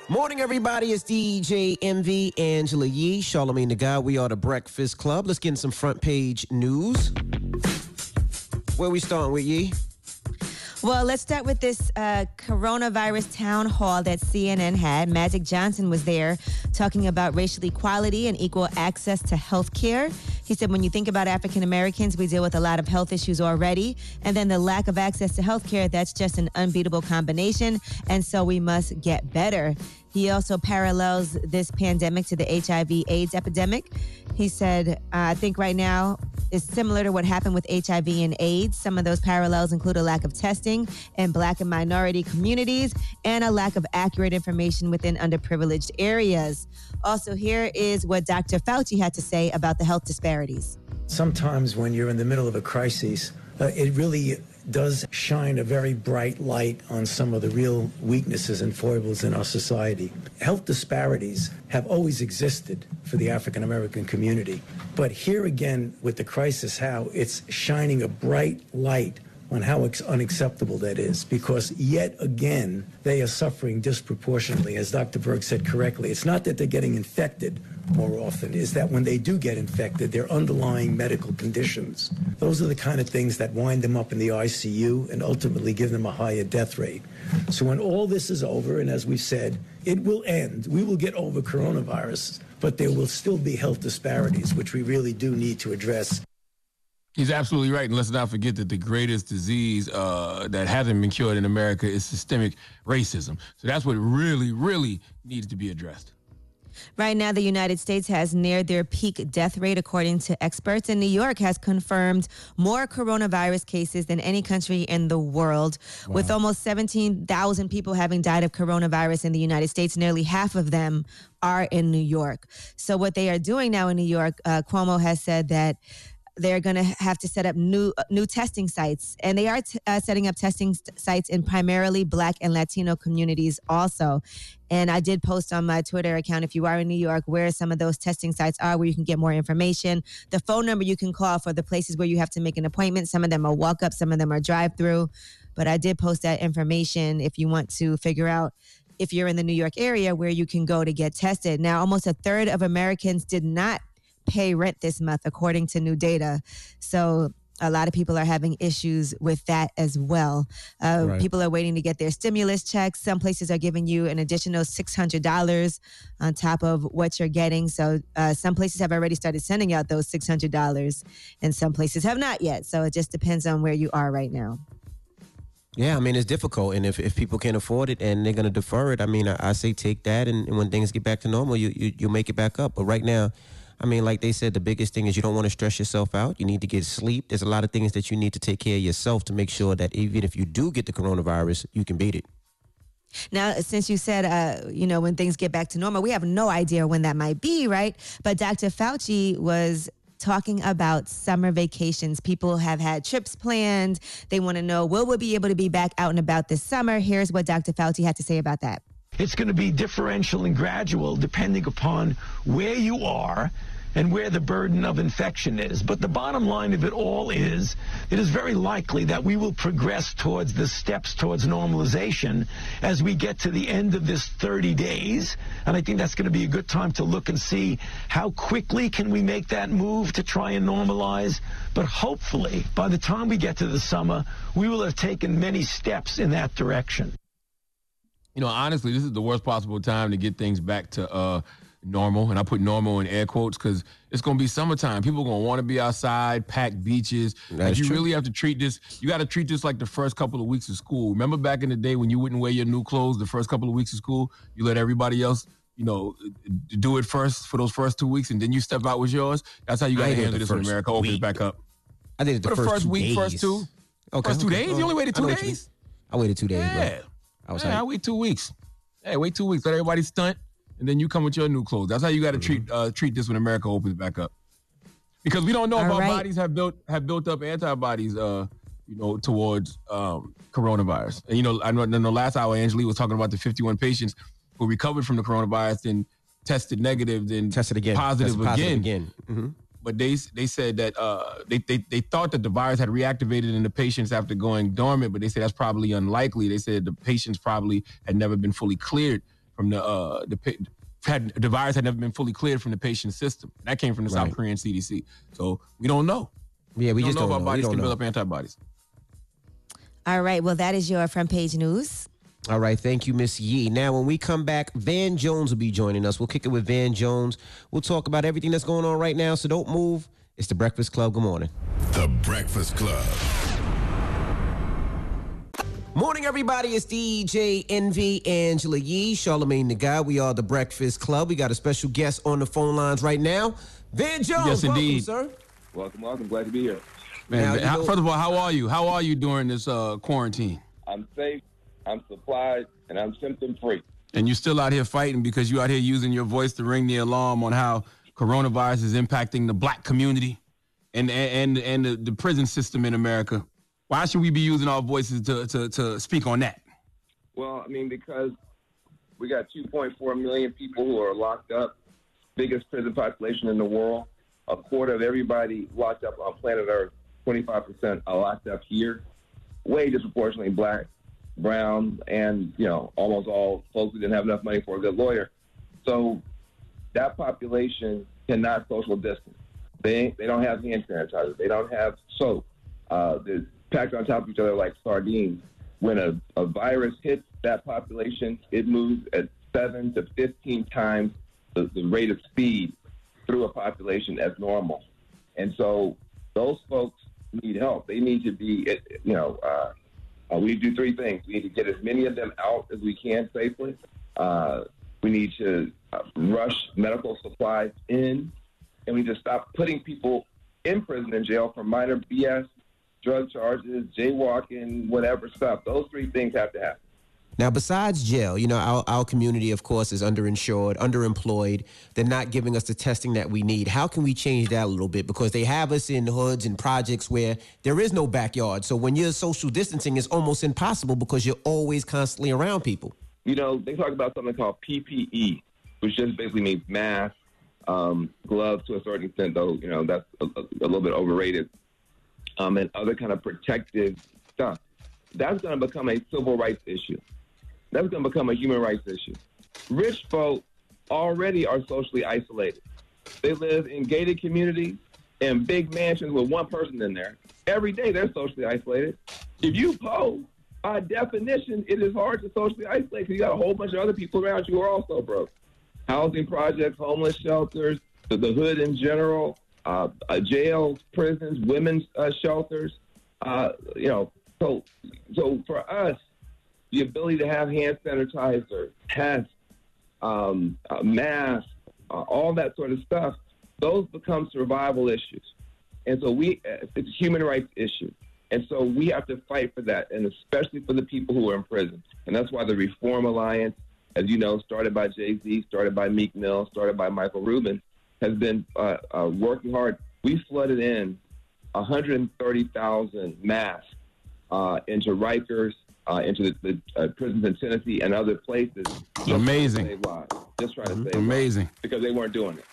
Morning, everybody. It's DJ Envy, Angela Yee, Charlamagne the God. We are the Breakfast Club. Let's get in some front page news. Where we starting with Yee? Well, let's start with this uh, coronavirus town hall that CNN had. Magic Johnson was there talking about racial equality and equal access to health care. He said, when you think about African Americans, we deal with a lot of health issues already. And then the lack of access to health care, that's just an unbeatable combination. And so we must get better. He also parallels this pandemic to the HIV AIDS epidemic. He said, uh, I think right now is similar to what happened with HIV and AIDS. Some of those parallels include a lack of testing in black and minority communities and a lack of accurate information within underprivileged areas. Also, here is what Dr. Fauci had to say about the health disparities. Sometimes when you're in the middle of a crisis, uh, it really does shine a very bright light on some of the real weaknesses and foibles in our society. Health disparities have always existed for the African American community. But here again, with the crisis, how it's shining a bright light on how unacceptable that is because yet again they are suffering disproportionately as dr Birx said correctly. It's not that they're getting infected more often is that when they do get infected their underlying medical conditions. Those are the kind of things that wind them up in the icu and ultimately give them a higher death rate. So when all this is over and as we've said it will end. We will get over coronavirus but there will still be health disparities which we really do need to address He's absolutely right. And let's not forget that the greatest disease uh, that hasn't been cured in America is systemic racism. So that's what really, really needs to be addressed. Right now, the United States has neared their peak death rate, according to experts. And New York has confirmed more coronavirus cases than any country in the world, with almost 17,000 people having died of coronavirus in the United States. Nearly half of them are in New York. So, what they are doing now in New York, uh, Cuomo has said that they're going to have to set up new uh, new testing sites. And they are t- uh, setting up testing st- sites in primarily black and latino communities also. And i did post on my twitter account if you are in new york where some of those testing sites are where you can get more information. The phone number you can call for the places where you have to make an appointment. Some of them are walk up some of them are drive through but i did post that information if you want to figure out if you're in the new york area where you can go to get tested. Now almost a third of americans did not pay rent this month, according to new data. So a lot of people are having issues with that as well. Uh, Right. People are waiting to get their stimulus checks. Some places are giving you an additional $600 on top of what you're getting. So uh, some places have already started sending out those $600, and some places have not yet. So it just depends on where you are right now. Yeah, I mean it's difficult, and if, if people can't afford it and they're gonna defer it, I mean I, I say take that, and, and when things get back to normal, you, you you make it back up. But right now, I mean, like they said, the biggest thing is you don't want to stress yourself out. You need to get sleep. There's a lot of things that you need to take care of yourself to make sure that even if you do get the coronavirus, you can beat it. Now, since you said, uh, you know, when things get back to normal, we have no idea when that might be, right? But Dr. Fauci was talking about summer vacations. People have had trips planned. They want to know, will we be able to be back out and about this summer? Here's what Dr. Fauci had to say about that. It's going to be differential and gradual depending upon where you are and where the burden of infection is. But the bottom line of it all is it is very likely that we will progress towards the steps towards normalization as we get to the end of this 30 days. And I think that's going to be a good time to look and see how quickly can we make that move to try and normalize. But hopefully, by the time we get to the summer, we will have taken many steps in that direction. You know, honestly, this is the worst possible time to get things back to uh, normal, and I put normal in air quotes because it's gonna be summertime. People are gonna want to be outside, pack beaches. like That's you true. really have to treat this. You got to treat this like the first couple of weeks of school. Remember back in the day when you wouldn't wear your new clothes the first couple of weeks of school? You let everybody else. You know, do it first for those first two weeks, and then you step out with yours. That's how you got to handle this when America opens back up. I did it the For the first, first week, first days. two? Okay, First two okay. days? You only waited two days? I waited two days. Yeah. Bro. I was yeah, I wait two weeks. Hey, wait two weeks. Let everybody stunt, and then you come with your new clothes. That's how you got to treat Mm-hmm. uh, treat this when America opens back up. Because we don't know if All our bodies have built have built up antibodies, uh, you know, towards um, coronavirus. And you know, I know in the last hour, Angela Yee was talking about the 51 patients who recovered from the coronavirus and tested negative, then Tested again. positive Tested positive again. again. Mhm. But they they said that uh, they, they they thought that the virus had reactivated in the patients after going dormant, but they said that's probably unlikely. They said the patients probably had never been fully cleared from the uh, the had the virus had never been fully cleared from the patient system. That came from the South Korean CDC. So we don't know. Yeah, we don't just know don't if our know. We bodies can know. build up antibodies. All right. Well, that is your front page news. All right, thank you, Miss Yee. Now, when we come back, Van Jones will be joining us. We'll kick it with Van Jones. We'll talk about everything that's going on right now, so don't move. It's the Breakfast Club. Good morning. The Breakfast Club. Morning, everybody. It's DJ Envy, Angela Yee, Charlamagne the Guy. We are the Breakfast Club. We got a special guest on the phone lines right now. Van Jones, Yes, welcome, indeed. sir. Welcome, welcome. Glad to be here. Man, Now, how- know- first of all, how are you? How are you during this uh, quarantine? I'm safe, I'm supplied, and I'm symptom free. And you're still out here fighting because you're out here using your voice to ring the alarm on how coronavirus is impacting the black community and and and the, the prison system in America. Why should we be using our voices to to, to speak on that? Well, I mean, because we got 2.4 million people who are locked up, biggest prison population in the world. A quarter of everybody locked up on planet Earth, 25% are locked up here. Way disproportionately black, brown, and, you know, almost all folks who didn't have enough money for a good lawyer. So that population cannot social distance. They, they don't have hand sanitizer. They don't have soap. Uh, packed on top of each other like sardines. When a, a virus hits that population, it moves at seven to 15 times the, the rate of speed through a population as normal. And so those folks need help. They need to be, eh, you know, uh, uh, we do three things. We need to get as many of them out as we can safely. Uh, we need to uh, rush medical supplies in, and we need to stop putting people in prison and jail for minor BS, drug charges, jaywalking, whatever stuff. Those three things have to happen. Now, besides jail, you know, our, our community, of course, is underinsured, underemployed. They're not giving us the testing that we need. How can we change that a little bit? Because they have us in hoods and projects where there is no backyard. So when you're social distancing, it's almost impossible because you're always constantly around people. you know, they talk about something called PPE, which just basically means mask, um, gloves to a certain extent, though, you know, that's a, a, a little bit overrated, um, and other kind of protective stuff. That's going to become a civil rights issue. That's going to become a human rights issue. Rich folk already are socially isolated. They live in gated communities and big mansions with one person in there. Every day they're socially isolated. If you poor, by definition, it is hard to socially isolate because you got a whole bunch of other people around you who are also broke. Housing projects, homeless shelters, the hood in general, uh, uh, jails, prisons, women's uh, shelters. Uh, you know, so so for us, the ability to have hand sanitizer, tests, um, uh, masks, all that sort of stuff, those become survival issues. And so we, it's a human rights issue. And so we have to fight for that, and especially for the people who are in prison. And that's why the Reform Alliance, as you know, started by Jay Z, started by Meek Mill, started by Michael Rubin, has been uh, uh, working hard. We flooded in 130,000 masks uh, into Rikers, uh, into the, the uh, prisons in Tennessee and other places. just Amazing. Trying to save lives. Just trying to save Amazing. lives because they weren't doing it.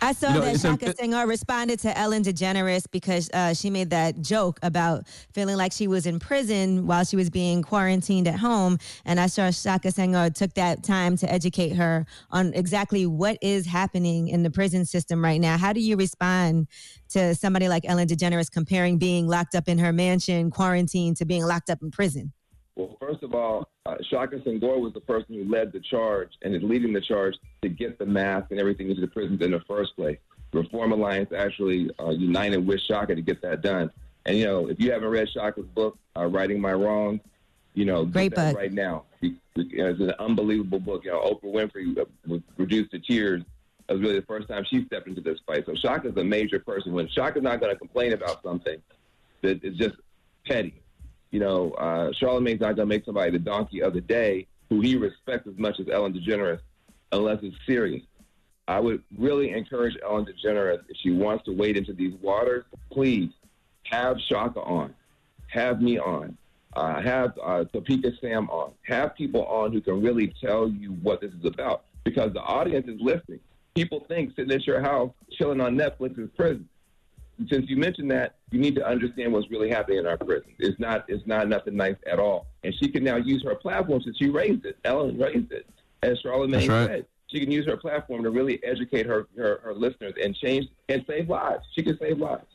I saw You know, that Shaka Senghor responded to Ellen DeGeneres because uh, she made that joke about feeling like she was in prison while she was being quarantined at home. And I saw Shaka Senghor took that time to educate her on exactly what is happening in the prison system right now. How do you respond to somebody like Ellen DeGeneres comparing being locked up in her mansion, quarantined, to being locked up in prison? Well, first of all, uh, Shaka Senghor was the person who led the charge and is leading the charge to get the mask and everything into the prisons in the first place. Reform Alliance actually uh, united with Shaka to get that done. And, you know, if you haven't read Shaka's book, uh, Writing My Wrongs, you know, Great book. right now. It's an unbelievable book. You know, Oprah Winfrey uh, was reduced to tears. It was really the first time she stepped into this fight. So Shaka's a major person. When Shaka's not going to complain about something that is just petty, you know, uh, not going to make somebody the donkey of the day who he respects as much as Ellen DeGeneres unless it's serious. I would really encourage Ellen DeGeneres, if she wants to wade into these waters, please have Shaka on, have me on, uh, have uh, Topeka Sam on, have people on who can really tell you what this is about because the audience is listening. People think sitting at your house, chilling on Netflix is prison. Since you mentioned that, you need to understand what's really happening in our prison. It's not, it's not nothing nice at all. And she can now use her platform since she raised it. Ellen raised it, as Charlamagne That's right. said. She can use her platform to really educate her, her, her listeners and change and save lives. She can save lives.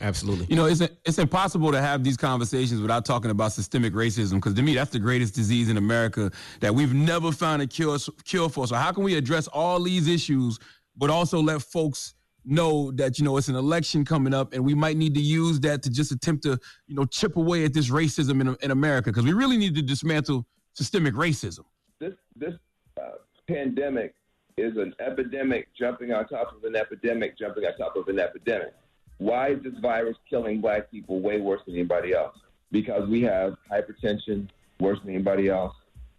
Absolutely. You know, it's it's impossible to have these conversations without talking about systemic racism because to me that's the greatest disease in America that we've never found a cure cure for. So how can we address all these issues but also let folks know that you know it's an election coming up and we might need to use that to just attempt to you know chip away at this racism in, in America because we really need to dismantle systemic racism. this this uh, pandemic is an epidemic jumping on top of an epidemic jumping on top of an epidemic. Why is this virus killing black people way worse than anybody else? Because we have hypertension worse than anybody else,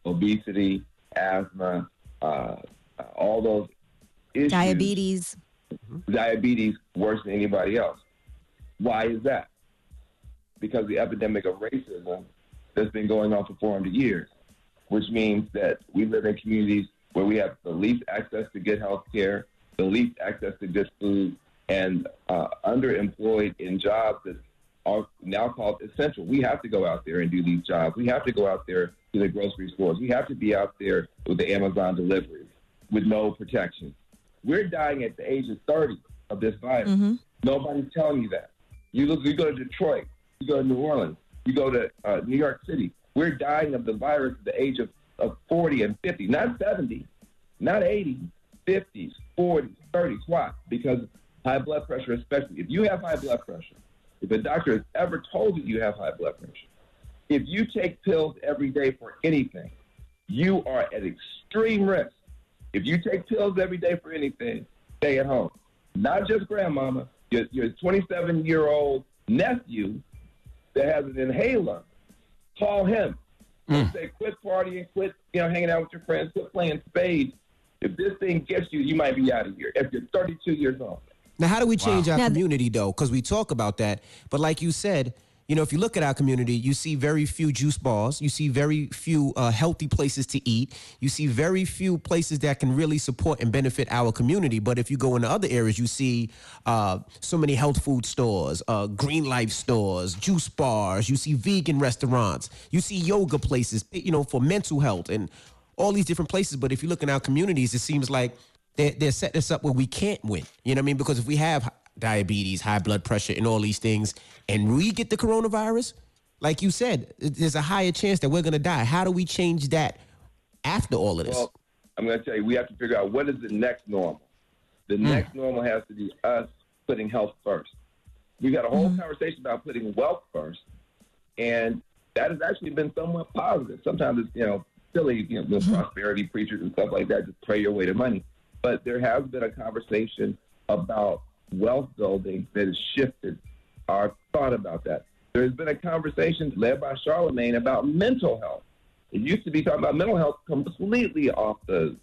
obesity, asthma, uh, all those issues. Diabetes. Diabetes worse than anybody else. Why is that? Because the epidemic of racism that's been going on for 400 years, which means that we live in communities where we have the least access to good health care, the least access to good food, and uh, underemployed in jobs that are now called essential. We have to go out there and do these jobs. We have to go out there to the grocery stores. We have to be out there with the Amazon deliveries with no protection. We're dying at the age of 30 of this virus. Nobody's telling you that. You look, you go to Detroit, you go to New Orleans, you go to uh, New York City. We're dying of the virus at the age of, of 40 and 50, not 70, not 80, 50s, 40s, 30s. Why? Because high blood pressure, especially. If you have high blood pressure, if a doctor has ever told you you have high blood pressure, if you take pills every day for anything, you are at extreme risk. If you take pills every day for anything, stay at home. Not just grandmama, your, your 27 year old nephew that has an inhaler, call him. Hmm. And say, quit partying, quit you know, hanging out with your friends, quit playing spades. If this thing gets you, you might be out of here. If you're 32 years old. Now, how do we change Wow. our Now community though? Because we talk about that, but like you said, you know, if you look at our community, you see very few juice bars, you see very few uh, healthy places to eat, you see very few places that can really support and benefit our community. But if you go into other areas, you see uh, so many health food stores, uh, green life stores, juice bars, you see vegan restaurants, you see yoga places, you know, for mental health and all these different places. But if you look in our communities, it seems like they're, they're setting us up where we can't win. You know what I mean? Because if we have diabetes, high blood pressure, and all these things, and we get the coronavirus, like you said, there's a higher chance that we're going to die. How do we change that after all of this? Well, I'm going to tell you, we have to figure out what is the next normal. The Hmm. next normal has to be us putting health first. We got a whole conversation about putting wealth first, and that has actually been somewhat positive. Sometimes it's you know silly, you know, the prosperity preachers and stuff like that, just pray your way to money. But there has been a conversation about wealth building that has shifted our thought about that. There has been a conversation led by Charlamagne about mental health. It used to be talking about mental health completely off the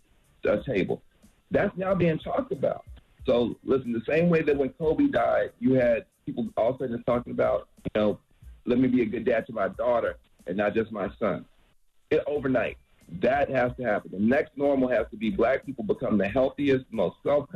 uh, table. That's now being talked about. So listen, the same way that when Kobe died, you had people all of a sudden talking about, you know, let me be a good dad to my daughter and not just my son. It, overnight, that has to happen. The next normal has to be black people become the healthiest, most self.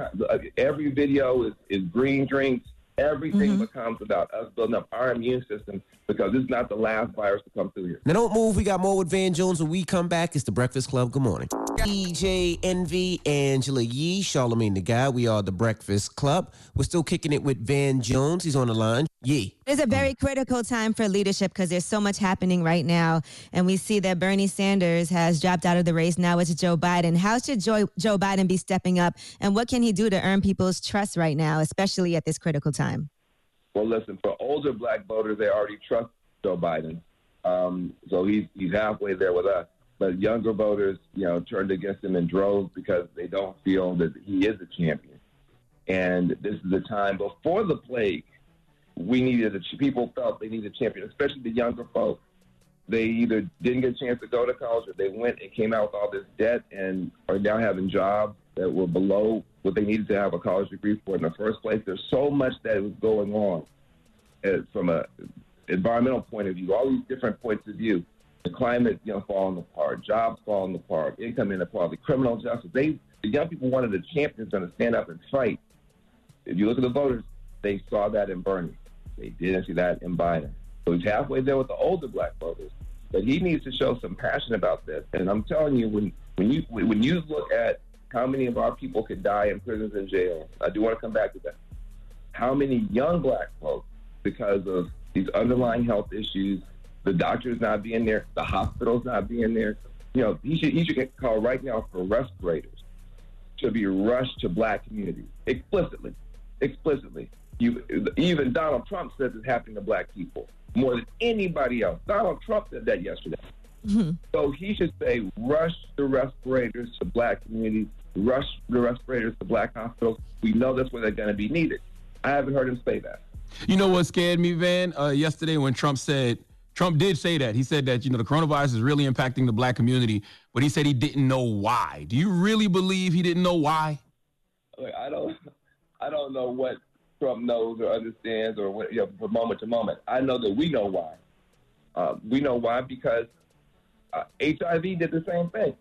Every video is, is green drinks. Everything mm-hmm. becomes about us building up our immune system because this is not the last virus to come through here. Now don't move. We got more with Van Jones when we come back. It's the Breakfast Club. Good morning. DJ Envy, Angela Yee, Charlamagne the Guy. We are the Breakfast Club. We're still kicking it with Van Jones. He's on the line. Yee. It's a very critical time for leadership because there's so much happening right now. And we see that Bernie Sanders has dropped out of the race. Now it's Joe Biden. How should Joe, Joe Biden be stepping up? And what can he do to earn people's trust right now, especially at this critical time? Well, listen, for older black voters, they already trust Joe Biden. Um, so he's, he's halfway there with us. But younger voters, you know, turned against him in droves because they don't feel that he is a champion. And this is the time before the plague. We needed a people felt they needed a champion, especially the younger folks. They either didn't get a chance to go to college, or they went and came out with all this debt and are now having jobs that were below what they needed to have a college degree for in the first place. There's so much that was going on from a environmental point of view, all these different points of view. The climate, you know, falling apart, jobs falling apart, income inequality, criminal justice. They, the young people wanted a champion going to stand up and fight. If you look at the voters, they saw that in Bernie. They didn't see that in Biden. So he's halfway there with the older black voters. But he needs to show some passion about this. And I'm telling you, when when you when you look at how many of our people could die in prisons and jails, I do want to come back to that. How many young black folks, because of these underlying health issues, the doctors not being there, the hospitals not being there. You know, he should he should get called right now for respirators to be rushed to black communities explicitly, explicitly. You, even Donald Trump says it's happening to black people more than anybody else. Donald Trump said that yesterday. So he should say, rush the respirators to black communities, rush the respirators to black hospitals. We know that's where they're going to be needed. I haven't heard him say that. You know what scared me, Van? Uh, yesterday when Trump said, Trump did say that. He said that, you know, the coronavirus is really impacting the black community, but he said he didn't know why. Do you really believe he didn't know why? Look, I don't, I don't know what Trump knows or understands or you know, from moment to moment. I know that we know why. Uh, we know why because uh, HIV did the same thing.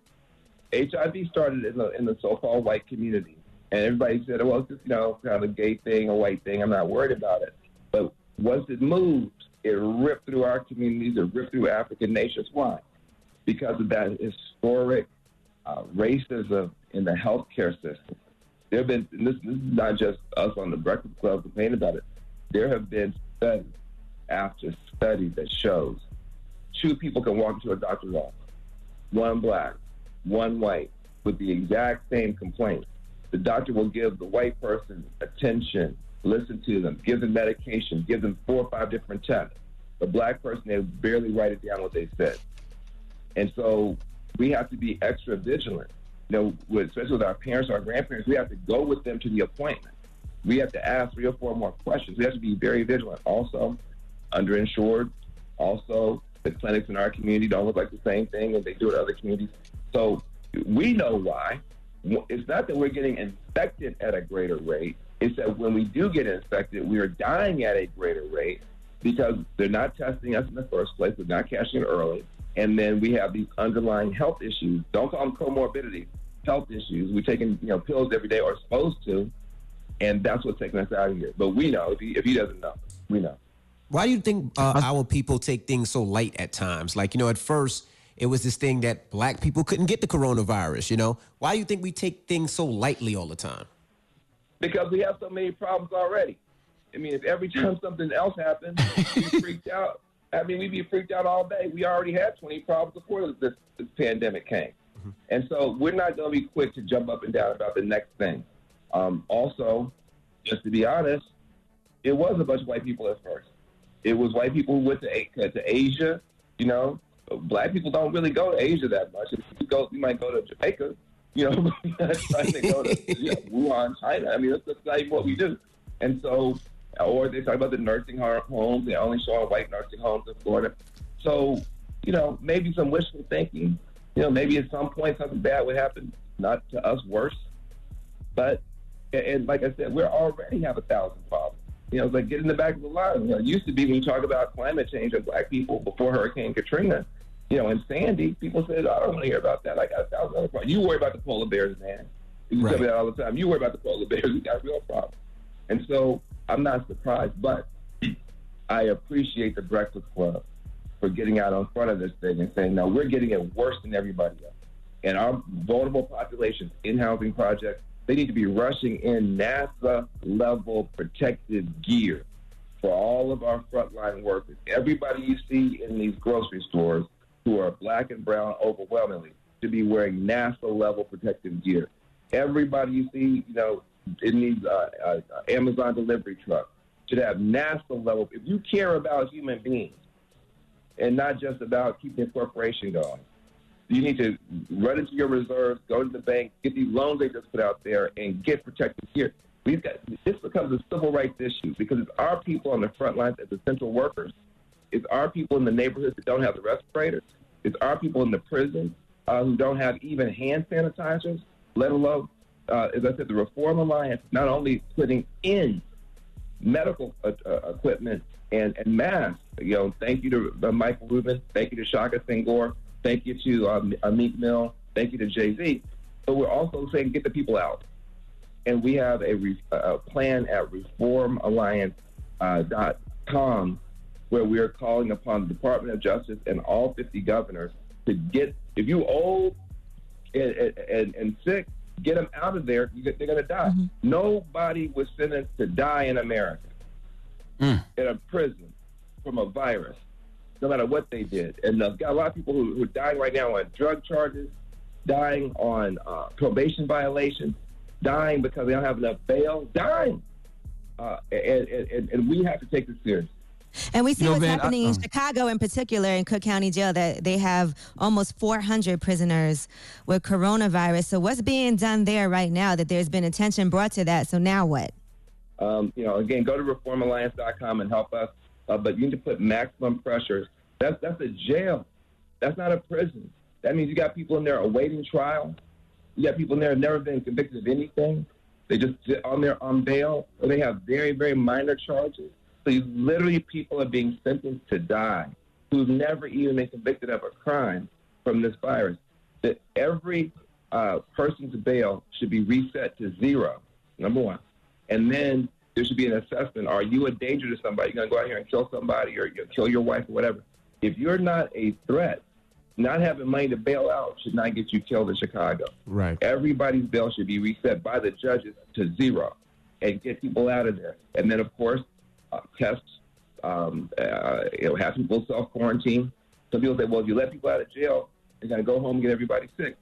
HIV started in the in the so-called white community, and everybody said, "Well, it's just you know kind of a gay thing, a white thing. I'm not worried about it." But once it moved, it ripped through our communities. It ripped through African nations. Why? Because of that historic uh, racism in the healthcare system. There have been this, this is not just us on the Breakfast Club complaining about it. There have been studies after study that shows two people can walk into a doctor's office, one black, one white, with the exact same complaint. The doctor will give the white person attention, listen to them, give them medication, give them four or five different tests. The black person, they barely write it down what they said. And so we have to be extra vigilant. You know, with, especially with our parents, or our grandparents, we have to go with them to the appointment. We have to ask three or four more questions. We have to be very vigilant. Also, underinsured. Also, the clinics in our community don't look like the same thing as they do at other communities. So we know why. It's not that we're getting infected at a greater rate. It's that when we do get infected, we are dying at a greater rate because they're not testing us in the first place. They're not catching it early. And then we have these underlying health issues. Don't call them comorbidity. Health issues. We're taking you know pills every day or supposed to, and that's what's taking us out of here. But we know if he if he doesn't know, we know. Why do you think uh, our people take things so light at times? Like, you know, at first it was this thing that black people couldn't get the coronavirus, you know? Why do you think we take things so lightly all the time? Because we have so many problems already. I mean, if every time something else happens, we freaked out. I mean, we'd be freaked out all day. We already had 20 problems before this, this pandemic came. And so we're not going to be quick to jump up and down about the next thing. Um, also, just to be honest, it was a bunch of white people at first. It was white people who went to, to Asia. You know, black people don't really go to Asia that much. If you go, you might go to Jamaica. You know, trying to go to you know, Wuhan, China. I mean, that's, that's not even what we do. And so, or they talk about the nursing ho- homes. They only show white nursing homes in Florida. So, you know, maybe some wishful thinking. You know, maybe at some point something bad would happen, not to us worse. But, and, like I said, we already have a thousand problems. You know, it's like get in the back of the line. You know, it used to be when you talk about climate change and black people before Hurricane Katrina, you know, and Sandy, people said, oh, I don't want to hear about that. I got a thousand other problems. You worry about the polar bears, man. You Right. tell me that all the time. You worry about the polar bears. We got real problems. And so I'm not surprised, but I appreciate the Breakfast Club for getting out in front of this thing and saying, no, we're getting it worse than everybody else. and our vulnerable populations in housing projects, they need to be rushing in NASA level protective gear for all of our frontline workers. Everybody you see in these grocery stores who are black and brown overwhelmingly to be wearing NASA level protective gear. Everybody you see, you know, in these uh, uh, Amazon delivery trucks should have NASA level. If you care about human beings and not just about keeping the corporation going, you need to run into your reserves, go to the bank, get these loans they just put out there, and get protected here. We've got this becomes a civil rights issue because it's our people on the front lines as essential workers. It's our people in the neighborhoods that don't have the respirators. It's our people in the prisons uh, who don't have even hand sanitizers, let alone, uh, as I said, the Reform Alliance not only putting in medical uh, uh, equipment and, and masks. You know, thank you to uh, Michael Rubin. Thank you to Shaka Senghor. Thank you to um, Meek Mill. Thank you to Jay Z. But we're also saying get the people out. And we have a, re- a plan at reformalliance.com where we are calling upon the Department of Justice and all 50 governors to get, if you old and, and, and sick, get them out of there. They're going to die. Nobody was sentenced to die in America in a prison from a virus, no matter what they did. And uh, got a lot of people who, who are dying right now on drug charges, dying on uh, probation violations, dying because they don't have enough bail, dying. Uh, and, and, and- and we have to take this seriously. And we see No, what's Van, I- happening in um, Chicago, in particular, in Cook County Jail, that they have almost 400 prisoners with coronavirus. So, what's being done there right now? That there's been attention brought to that. So now what? Um, you know, again, go to reformalliance.com and help us. Uh, but you need to put maximum pressure. That's that's a jail. That's not a prison. That means you got people in there awaiting trial. You got people in there never been convicted of anything. They just sit on there on bail, or they have very very minor charges. So you literally people are being sentenced to die who've never even been convicted of a crime from this virus. That every uh, person's bail should be reset to zero. Number one. And then there should be an assessment. Are you a danger to somebody? You're going to go out here and kill somebody or you kill your wife or whatever. If you're not a threat, not having money to bail out should not get you killed in Chicago. Right. Everybody's bail should be reset by the judges to zero and get people out of there. And then, of course, uh, tests, um, uh, you know, have people self quarantine. Some people say, well, if you let people out of jail, they're going to go home and get everybody sick.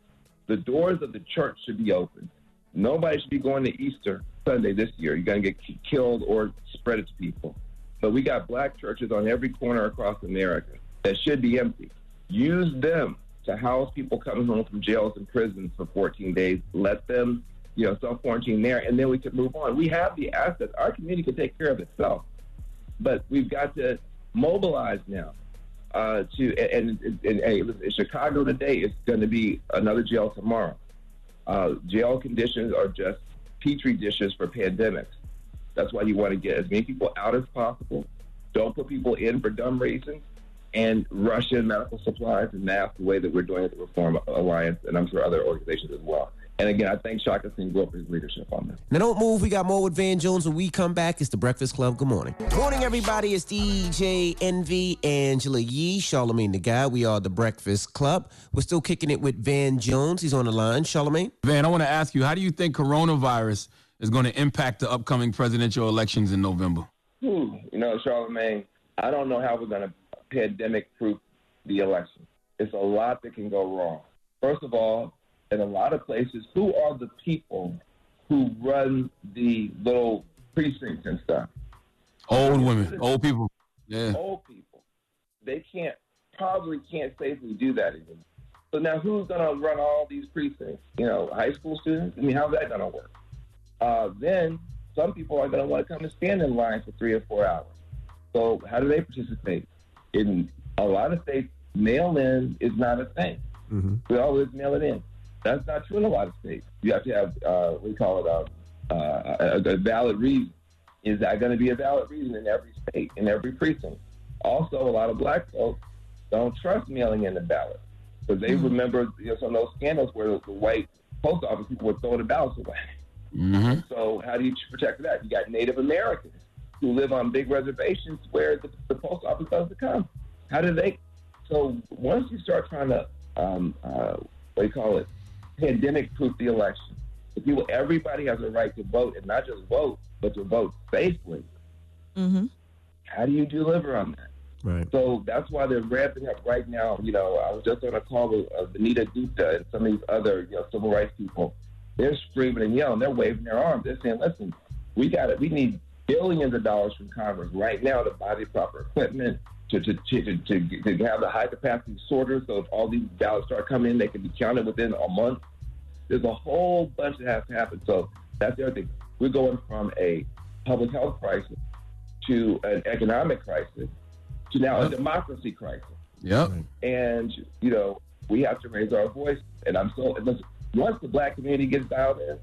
The doors of the church should be open. Nobody should be going to Easter Sunday this year. You're going to get killed or spread it to people. But we got black churches on every corner across America that should be empty. Use them to house people coming home from jails and prisons for 14 days. Let them, you know, self quarantine there, and then we can move on. We have the assets. Our community can take care of itself, but we've got to mobilize now. Uh, to and, and, and, hey, Chicago today is going to be another jail tomorrow. Uh, jail conditions are just petri dishes for pandemics. That's why you want to get as many people out as possible. Don't put people in for dumb reasons, and rush in medical supplies and masks the way that we're doing at the Reform Alliance, and I'm sure other organizations as well. And again, I thank Shaka Senghor for his leadership on this. Now don't move. We got more with Van Jones when we come back. It's the Breakfast Club. Good morning. Morning, everybody. It's DJ Envy, Angela Yee, Charlamagne the Guy. We are the Breakfast Club. We're still kicking it with Van Jones. He's on the line. Charlamagne. Van, I want to ask you, how do you think coronavirus is going to impact the upcoming presidential elections in November? Whew, you know, Charlamagne, I don't know how we're going to pandemic proof the election. It's a lot that can go wrong. First of all, in a lot of places, who are the people who run the little precincts and stuff? Old women, old people. Yeah. Old people. They can't, probably can't safely do that anymore. So now who's going to run all these precincts? You know, high school students? I mean, how's that going to work? Uh, then some people are going to want to come and stand in line for three or four hours. So how do they participate? In a lot of states, mail in is not a thing. We always mail it in. That's not true in a lot of states. You have to have, uh, we call it a, uh, a, a valid reason. Is that going to be a valid reason in every state, in every precinct? Also, a lot of black folks don't trust mailing in the ballot because they remember you know, some of those scandals where the, the white post office people were throwing the ballots away. Mm-hmm. So how do you protect that? You got Native Americans who live on big reservations where the, the post office doesn't come. How do they? So once you start trying to um, uh, what do you call it, pandemic-proof the election. The people, everybody has a right to vote, and not just vote, but to vote safely. Mm-hmm. How do you deliver on that? Right. So that's why they're ramping up right now. You know, I was just on a call with uh, Vanita Gupta and some of these other you know, civil rights people. They're screaming and yelling. They're waving their arms. They're saying, "Listen, we got it. We need billions of dollars from Congress right now to buy the proper equipment." To, to, to, to, to have the high capacity sorters so if all these ballots start coming in, they can be counted within a month. There's a whole bunch that has to happen. So that's the other thing. We're going from a public health crisis to an economic crisis to now a democracy crisis. Yep. And, you know, we have to raise our voice. And I'm so, and listen, once the black community gets dialed in,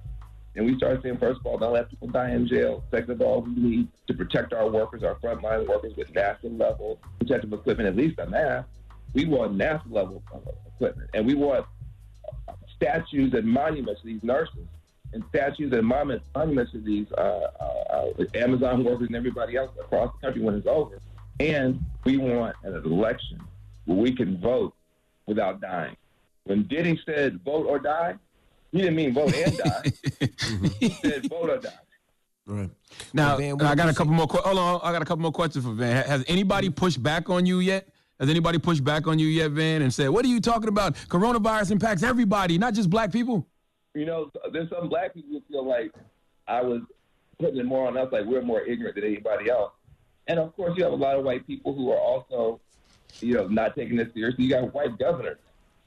and we start saying, first of all, don't let people die in jail. Second of all, we need to protect our workers, our frontline workers with NASA level protective equipment, at least a mask. We want NASA level uh, equipment. And we want statues and monuments to these nurses and statues and monuments, monuments to these uh, uh, uh, Amazon workers and everybody else across the country when it's over. And we want an election where we can vote without dying. When Diddy said vote or die, he didn't mean vote and die. Mm-hmm. he said vote or die. Right. Now, Van, I got a couple more. que- Hold on, I got a couple more questions for Van. Has anybody mm-hmm. pushed back on you yet? Has anybody pushed back on you yet, Van, and said, "What are you talking about? Coronavirus impacts everybody, not just black people." You know, there's some black people who feel like I was putting it more on us, like we're more ignorant than anybody else. And of course, you have a lot of white people who are also, you know, not taking this seriously. You got white governors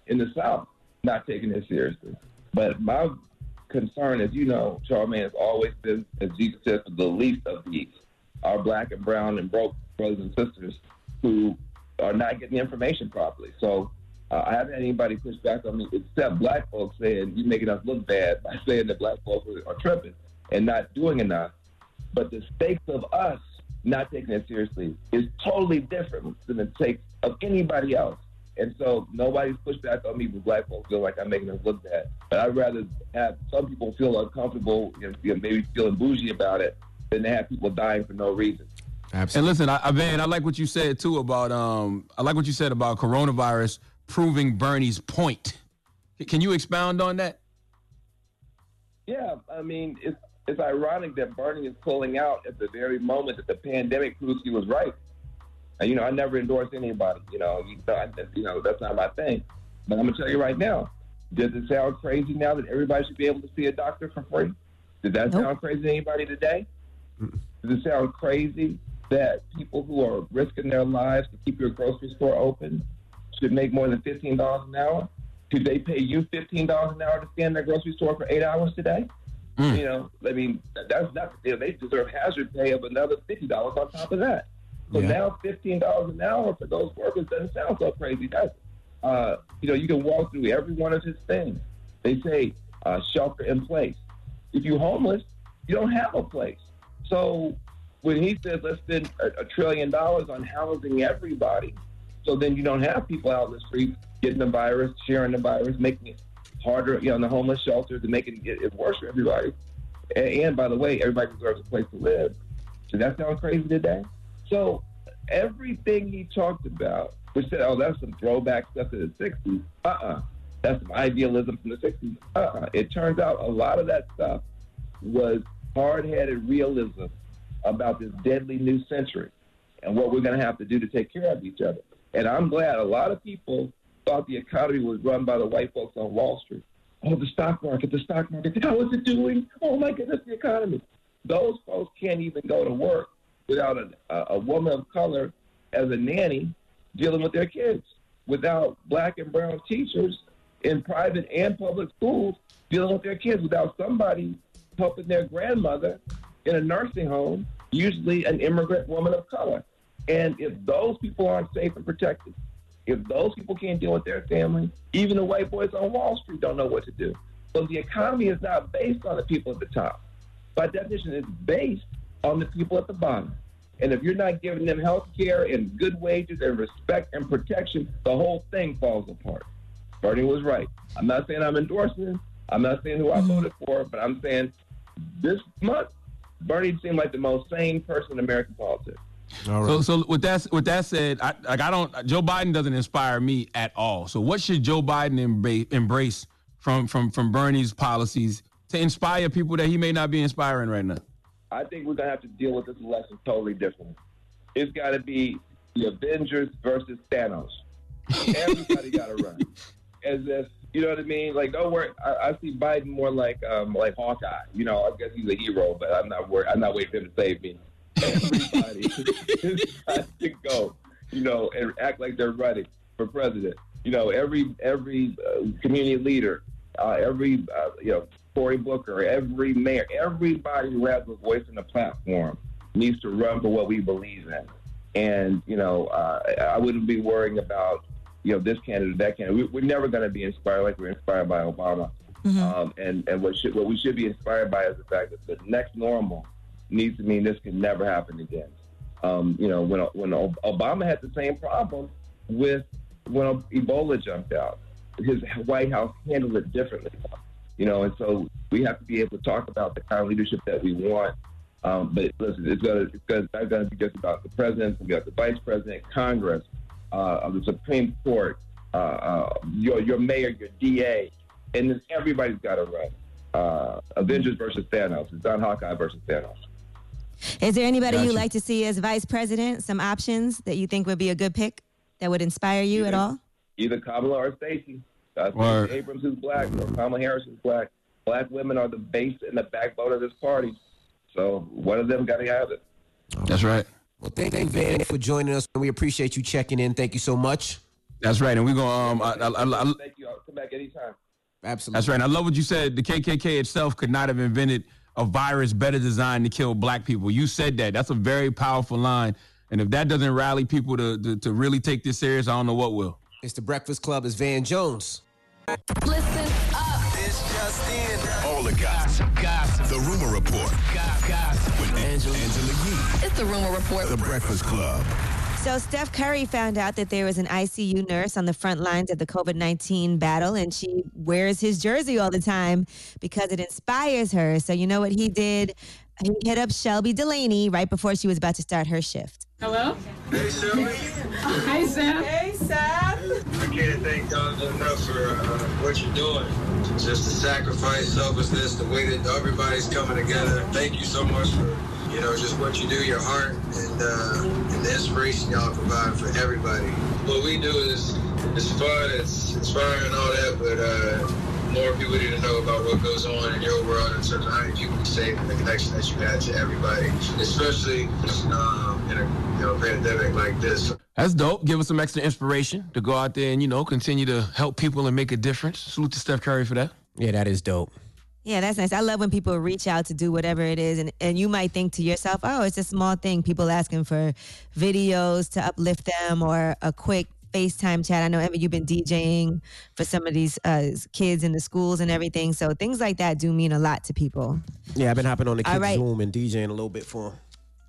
in the South not taking this seriously. But my concern, as you know, Charlamagne has always been, as Jesus says, the least of these, our black and brown and broke brothers and sisters who are not getting the information properly. So uh, I haven't had anybody push back on me except black folks saying you're making us look bad by saying that black folks are tripping and not doing enough. But the stakes of us not taking it seriously is totally different than the stakes of anybody else. And so nobody's pushed back on me, but black folks feel like I'm making them look bad. But I'd rather have some people feel uncomfortable, you know, maybe feeling bougie about it, than to have people dying for no reason. Absolutely. And listen, I, I, Van, I like what you said too about um, I like what you said about coronavirus proving Bernie's point. Can you expound on that? Yeah, I mean, it's it's ironic that Bernie is pulling out at the very moment that the pandemic proves he was right. And, you know, I never endorse anybody. You know, you know, I, you know, that's not my thing. But I'm gonna tell you right now. Does it sound crazy now that everybody should be able to see a doctor for free? Does that Nope. sound crazy to anybody today? Does it sound crazy that people who are risking their lives to keep your grocery store open should make more than fifteen dollars an hour? Do they pay you fifteen dollars an hour to stand in their grocery store for eight hours today? Mm. You know, I mean, that's not. You know, they deserve hazard pay of another fifty dollars on top of that. So Yeah. now fifteen dollars an hour for those workers doesn't sound so crazy, does it? Uh, you know, you can walk through every one of his things. They say uh, shelter in place. If you're homeless, you don't have a place. So when he says let's spend a, a trillion dollars on housing everybody, so then you don't have people out in the streets getting the virus, sharing the virus, making it harder, you know, in the homeless shelters and making it, it worse for everybody. And, and by the way, everybody deserves a place to live. Does that sound crazy today? So everything he talked about, which said, oh, that's some throwback stuff to the 60s. Uh-uh. That's some idealism from the 60s. Uh-uh. It turns out a lot of that stuff was hard-headed realism about this deadly new century and what we're going to have to do to take care of each other. And I'm glad a lot of people thought the economy was run by the white folks on Wall Street. Oh, the stock market, the stock market. How is it doing? Oh, my goodness, the economy. Those folks can't even go to work without a, a, woman of color as a nanny dealing with their kids, without black and brown teachers in private and public schools dealing with their kids, without somebody helping their grandmother in a nursing home, usually an immigrant woman of color. And if those people aren't safe and protected, if those people can't deal with their family, even the white boys on Wall Street don't know what to do. So the economy is not based on the people at the top. By definition, it's based on the people at the bottom. And if you're not giving them health care and good wages and respect and protection, the whole thing falls apart. Bernie was right. I'm not saying I'm endorsing him. I'm not saying who I mm-hmm. voted for, but I'm saying this month, Bernie seemed like the most sane person in American politics. All So, so with that with that said, I, like I don't Joe Biden doesn't inspire me at all. So what should Joe Biden embrace, embrace from from from Bernie's policies to inspire people that he may not be inspiring right now? I think we're gonna have to deal with this election totally differently. It's got to be the Avengers versus Thanos. Everybody got to run. As if you know what I mean. Like, don't worry. I, I see Biden more like um, like Hawkeye. You know, I guess he's a hero, but I'm not worried. I'm not waiting for him to save me. Everybody has to go. You know, and act like they're running for president. You know, every every uh, community leader, uh, every uh, you know Cory Booker, every mayor, everybody who has a voice in the platform needs to run for what we believe in. And you know, uh, I wouldn't be worrying about you know this candidate, that candidate. We, we're never going to be inspired like we're inspired by Obama. Um, and and what should what we should be inspired by is the fact that the next normal needs to mean this can never happen again. Um, you know, when when Obama had the same problem with when Ebola jumped out, his White House handled it differently. You know, and so we have to be able to talk about the kind of leadership that we want. Um, but listen, it's gonna it's gonna it's not gonna be just about the president. It's gonna about the vice president, Congress, uh, the Supreme Court, uh, uh, your your mayor, your DA, and then everybody's got to run. Uh, Avengers versus Thanos. It's not Hawkeye versus Thanos. Is there anybody Gotcha. you'd like to see as vice president? Some options that you think would be a good pick that would inspire you at all? Either Kamala or Stacey. Uh, Word. Stacey Abrams is black, or Kamala Harris is black. Black women are the base and the backbone of this party. So one of them got to have it. That's right. Well, thank you, Van, for joining us. And we appreciate you checking in. Thank you so much. That's right. And we're gonna um I, I, I, I, Thank you. I'll come back anytime. Absolutely. That's right. And I love what you said. The KKK itself could not have invented a virus better designed to kill black people. You said that. That's a very powerful line. And if that doesn't rally people to, to, to really take this serious, I don't know what will. It's the Breakfast Club. It's Van Jones. Listen up. It's just in. All the gossip. Gossip. The rumor report. Gossip. With Angela, Angela Yee. It's the rumor report. The Breakfast Club. So Steph Curry found out that there was an ICU nurse on the front lines of the COVID-19 battle and she wears his jersey all the time because it inspires her. So you know what he did? He hit up Shelby Delaney right before she was about to start her shift. Hello? Hey, Shelby. Hi, Sam. Hey, Sam. I can't thank y'all enough for uh, what you're doing. Just the sacrifice, selflessness, the way that everybody's coming together. Thank you so much for, you know, just what you do, your heart, and, uh, and the inspiration y'all provide for everybody. What we do is it's fun, it's inspiring and all that, but uh, more people need to know about what goes on in your world in terms of how many people you save and the connection that you had to everybody, especially um, in a you know, pandemic like this. That's dope. Give us some extra inspiration to go out there and, you know, continue to help people and make a difference. Salute to Steph Curry for that. Yeah, that is dope. Yeah, that's nice. I love when people reach out to do whatever it is, and, and you might think to yourself, oh, it's a small thing. People asking for videos to uplift them or a quick FaceTime chat. I know, Emma, you've been DJing for some of these uh, kids in the schools and everything. So things like that do mean a lot to people. Yeah, I've been hopping on the kids' right. Zoom and DJing a little bit for 'em.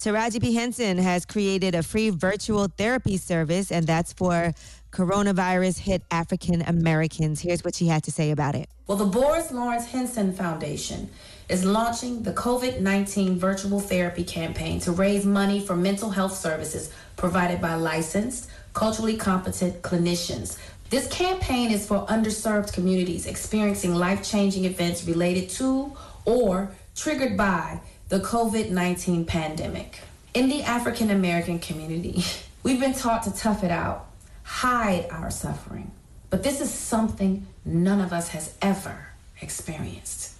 Taraji P. Henson has created a free virtual therapy service, and that's for coronavirus hit African Americans. Here's what she had to say about it. Well, the Boris Lawrence Henson Foundation is launching the COVID 19 virtual therapy campaign to raise money for mental health services provided by licensed, culturally competent clinicians. This campaign is for underserved communities experiencing life changing events related to or triggered by the COVID 19 pandemic. In the African American community, we've been taught to tough it out, hide our suffering. But this is something none of us has ever experienced.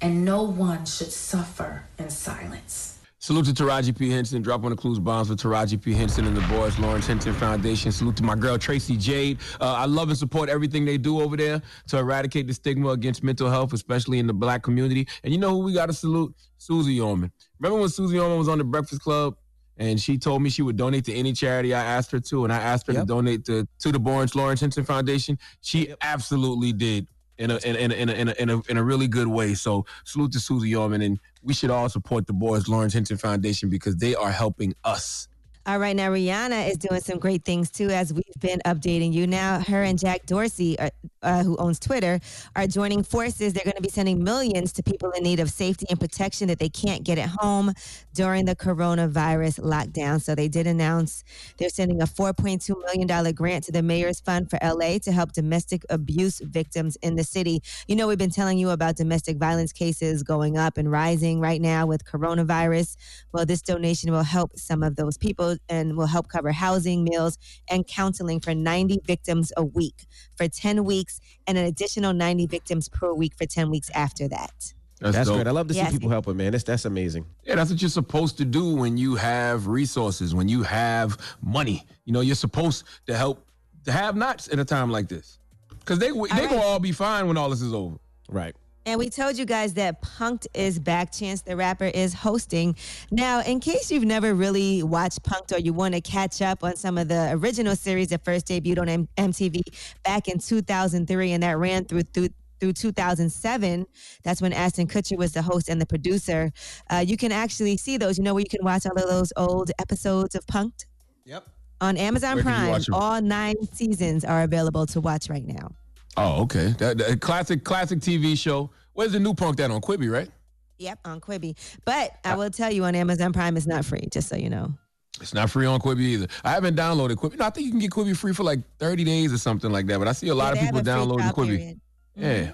And no one should suffer in silence. Salute to Taraji P. Henson. Drop on the clues bombs for Taraji P. Henson and the Boris Lawrence Henson Foundation. Salute to my girl Tracie Jade. Uh, I love and support everything they do over there to eradicate the stigma against mental health, especially in the black community. And you know who we got to salute? Susie Orman. Remember when Susie Orman was on the Breakfast Club? And she told me she would donate to any charity I asked her to, and I asked her to donate to, to the Boris Lawrence Henson Foundation. She absolutely did in a in a, in a, in a, in a, in a, in a really good way. So salute to Susie Orman, and we should all support the Boris Lawrence Henson Foundation because they are helping us. All right, now Rihanna is doing some great things too, as we've been updating you. Now, her and Jack Dorsey, uh, uh, who owns Twitter, are joining forces. They're going to be sending millions to people in need of safety and protection that they can't get at home during the coronavirus lockdown. So they did announce they're sending a $4.2 million grant to the Mayor's Fund for LA to help domestic abuse victims in the city. You know, we've been telling you about domestic violence cases going up and rising right now with coronavirus. Well, this donation will help some of those people and will help cover housing, meals, and counseling for 90 victims a week for 10 weeks and an additional 90 victims per week for 10 weeks after that. That's, dope. great. I love to see Yes. people helping, man. That's that's amazing. Yeah, that's what you're supposed to do when you have resources, when you have money. You know, you're supposed to help the have-nots in a time like this, because they they gonna all be fine when all this is over. Right. And we told you guys that Punk'd is back. Chance the Rapper is hosting. Now, in case you've never really watched Punk'd or you want to catch up on some of the original series that first debuted on M- MTV back in 2003 and that ran through through through 2007 that's when Ashton Kutcher was the host and the producer uh, you can actually see those you know where you can watch all of those old episodes of Punk'd Yep. on Amazon Where Prime all nine seasons are available to watch right now Oh, okay. That, that classic classic TV show. Where's the new punk that on Quibi, right? Yep, on Quibi. But I ah. will tell you on Amazon Prime it's not free, just so you know. It's not free on Quibi either. I haven't downloaded Quibi. No, I think you can get Quibi free for like 30 days or something like that. But I see a lot Yeah, of people have a free downloading Quibi. period. Yeah. Mm-hmm.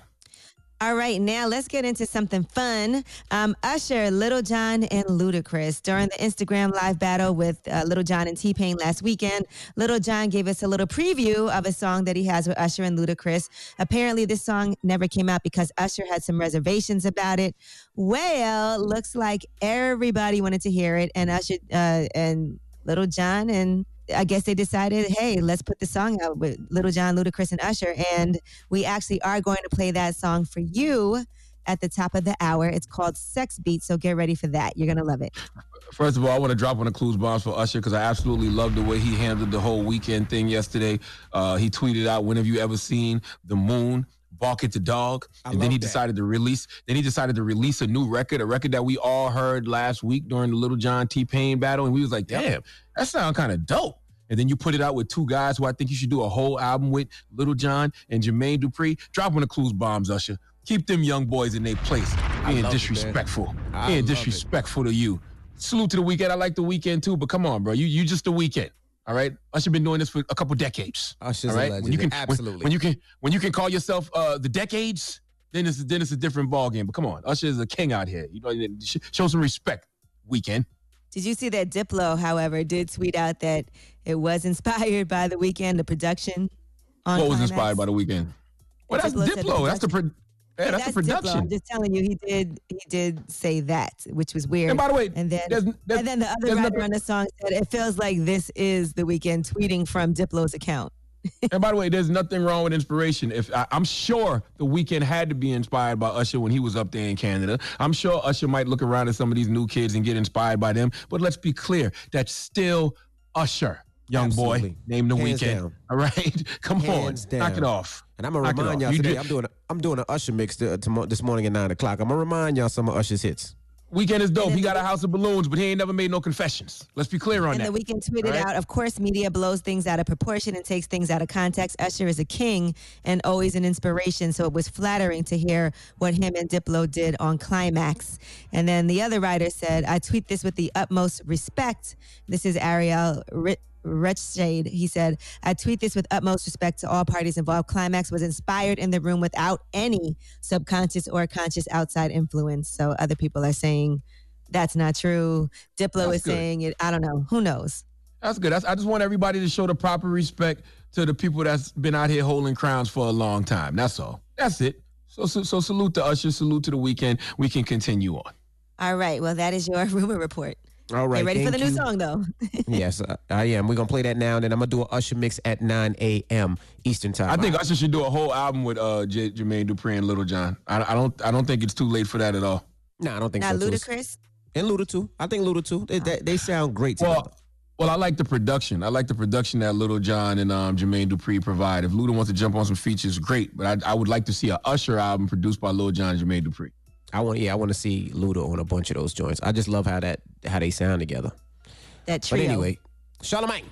All right, now let's get into something fun. Um, Usher, Lil Jon, and Ludacris during the Instagram live battle with uh, Lil Jon and T Pain last weekend. Lil Jon gave us a little preview of a song that he has with Usher and Ludacris. Apparently, this song never came out because Usher had some reservations about it. Well, looks like everybody wanted to hear it, and Usher uh, and Lil Jon and I guess they decided, hey, let's put the song out with Lil Jon, Ludacris, and Usher. And we actually are going to play that song for you at the top of the hour. It's called Sex Beat, so get ready for that. You're to love it. First of all, I want to drop one of Clues bombs for Usher because I absolutely love the way he handled the whole Weeknd thing yesterday. Uh, he tweeted out, "When have you ever seen the moon?" Bark at the dog, and then he decided to release. Then he decided to release a new record, a record that we all heard last week during the Lil Jon T Pain battle, and we was like, "Damn, that sound kind of dope." And then you put it out with two guys who I think you should do a whole album with, Lil Jon and Jermaine Dupri. Drop one of Clues bombs, Usher. Keep them young boys in their place, being love it, man. disrespectful, being love it. disrespectful to you. Salute to the Weeknd. I like the Weeknd too, but come on, bro. You you just the Weeknd. All right. Usher been doing this for a couple decades. Usher's all a right. legend. When you can Absolutely. When, you can when you can call yourself uh the decades, then it's then it's a different ball game. But come on, Usher is a king out here. You know, show some respect. Weeknd. Did you see that Diplo, however, did tweet out that it was inspired by the Weeknd, the production? On what was Climax? inspired by the Weeknd? Well, that's Diplo the Diplo. That's the pro- yeah, Hey, that's, the Diplo. production. I'm just telling you, he did he did say that, which was weird. And by the way, and then there's- there's- and then the other nothing- on the song said it feels like this is the Weeknd tweeting from Diplo's account. and by the way, there's nothing wrong with inspiration. If I, I'm sure the Weeknd had to be inspired by Usher when he was up there in Canada. I'm sure Usher might look around at some of these new kids and get inspired by them. But let's be clear, that's still Usher, young boy. Absolutely. Name the Hands Weeknd. down. All right, come Hands on, knock it off. And I'm gonna Knock remind y'all today. did- I'm doing a, I'm doing an Usher mix to, uh, to, this morning at nine o'clock. I'm gonna remind y'all some of Usher's hits. Weeknd is dope. He got a house of balloons, but he ain't never made no confessions. Let's be clear on that. and that. the Weeknd tweeted All right? out, of course, media blows things out of proportion and takes things out of context. Usher is a king and always an inspiration. So it was flattering to hear what him and Diplo did on Climax. And then the other writer said, I tweet this with the utmost respect. This is Ariel Rit- Rechtshaid. He said, I tweet this with utmost respect to all parties involved. Climax was inspired in the room without any subconscious or conscious outside influence. So other people are saying that's not true. Diplo That's is good. saying it. I don't know. Who knows? That's good. That's, I just want everybody to show the proper respect to the people that's been out here holding crowns for a long time. That's all. That's it. So, so, so salute to Usher. Salute to the Weeknd. We can continue on. All right. Well, that is your rumor report. All right. Get ready for the thank new you. song, though. yes, uh, I am. We're gonna play that now, and then I'm gonna do an Usher mix at 9 a.m. Eastern time. I think Usher should do a whole album with uh, J- Jermaine Dupri and Lil Jon. I, I don't. I don't think it's too late for that at all. No, I don't think Not so. too. Ludacris. And Luda too. I think Luda too. They, they, they sound great together. Well, well, I like the production. I like the production that Lil Jon and um, Jermaine Dupri provide. If Luda wants to jump on some features, great. But I, I would like to see a Usher album produced by Lil Jon and Jermaine Dupri. I want, yeah, I want to see Luda on a bunch of those joints. I just love how that how they sound together. That But anyway, Charlamagne,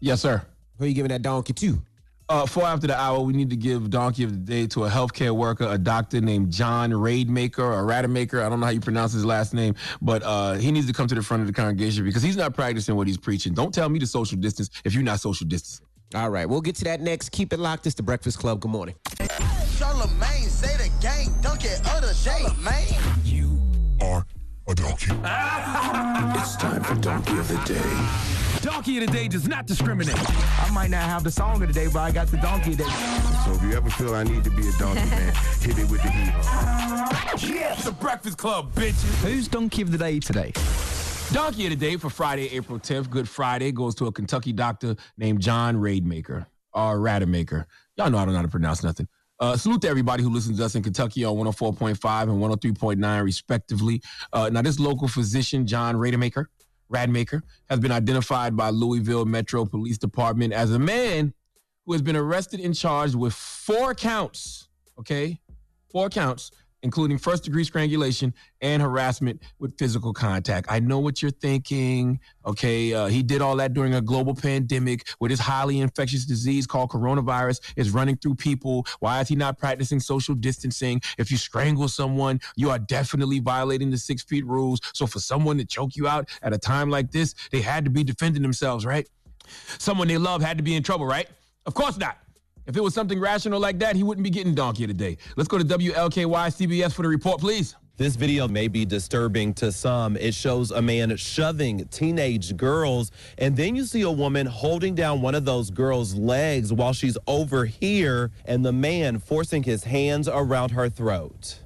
Yes, sir. who are you giving that donkey to? Uh, four after the hour, we need to give Donkey of the Day to a healthcare worker, a doctor named John Raidmaker or Rademaker. I don't know how you pronounce his last name, but uh, he needs to come to the front of the congregation because he's not practicing what he's preaching. Don't tell me to social distance if you're not social distancing. All right, we'll get to that next. Keep it locked. It's the Breakfast Club. Good morning. Charlamagne, say the gang, dunk it of the day, man. Are a donkey. It's time for Donkey of the Day. Donkey of the day does not discriminate. I might not have the song of the day, but I got the donkey of the day. So if you ever feel I need to be a donkey, man, hit it with the heat. Yeah, the Breakfast Club, bitches. Who's donkey of the day today? Donkey of the Day for Friday, April 10th, Good Friday, goes to a Kentucky doctor named John Raidmaker or Rademaker. Y'all know I don't know how to pronounce nothing. Uh, salute to everybody who listens to us in Kentucky on 104.5 and 103.9, respectively. Uh, now, this local physician, John Rademaker, Radmaker, has been identified by Louisville Metro Police Department as a man who has been arrested and charged with four counts, okay? Four counts, including first degree strangulation and harassment with physical contact. I know what you're thinking, okay? Uh, he did all that during a global pandemic where this highly infectious disease called coronavirus is running through people. Why is he not practicing social distancing? If you strangle someone, you are definitely violating the six feet rules. So for someone to choke you out at a time like this, they had to be defending themselves, right? Someone they love had to be in trouble, right? Of course not. If it was something rational like that, he wouldn't be getting donkey today. Let's go to WLKY CBS for the report, please. This video may be disturbing to some. It shows a man shoving teenage girls, and then you see a woman holding down one of those girls' legs while she's over here, and the man forcing his hands around her throat.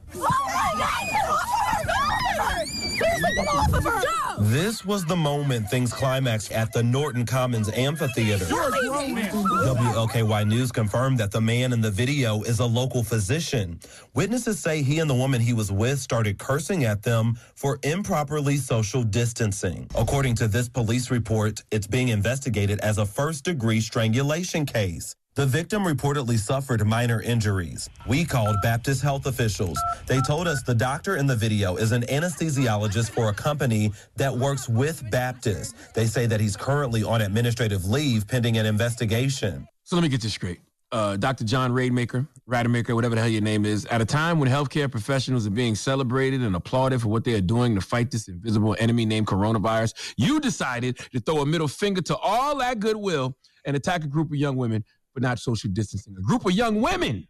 This was the moment things climaxed at the Norton Commons Amphitheater. WLKY News confirmed that the man in the video is a local physician. Witnesses say he and the woman he was with started cursing at them for improperly social distancing. According to this police report, it's being investigated as a first degree strangulation case. The victim reportedly suffered minor injuries. We called Baptist health officials. They told us the doctor in the video is an anesthesiologist for a company that works with Baptist. They say that he's currently on administrative leave pending an investigation. So let me get this straight. Uh, Dr. John Raidmaker, Rademaker, whatever the hell your name is, at a time when healthcare professionals are being celebrated and applauded for what they are doing to fight this invisible enemy named coronavirus, you decided to throw a middle finger to all that goodwill and attack a group of young women for not social distancing. A group of young women.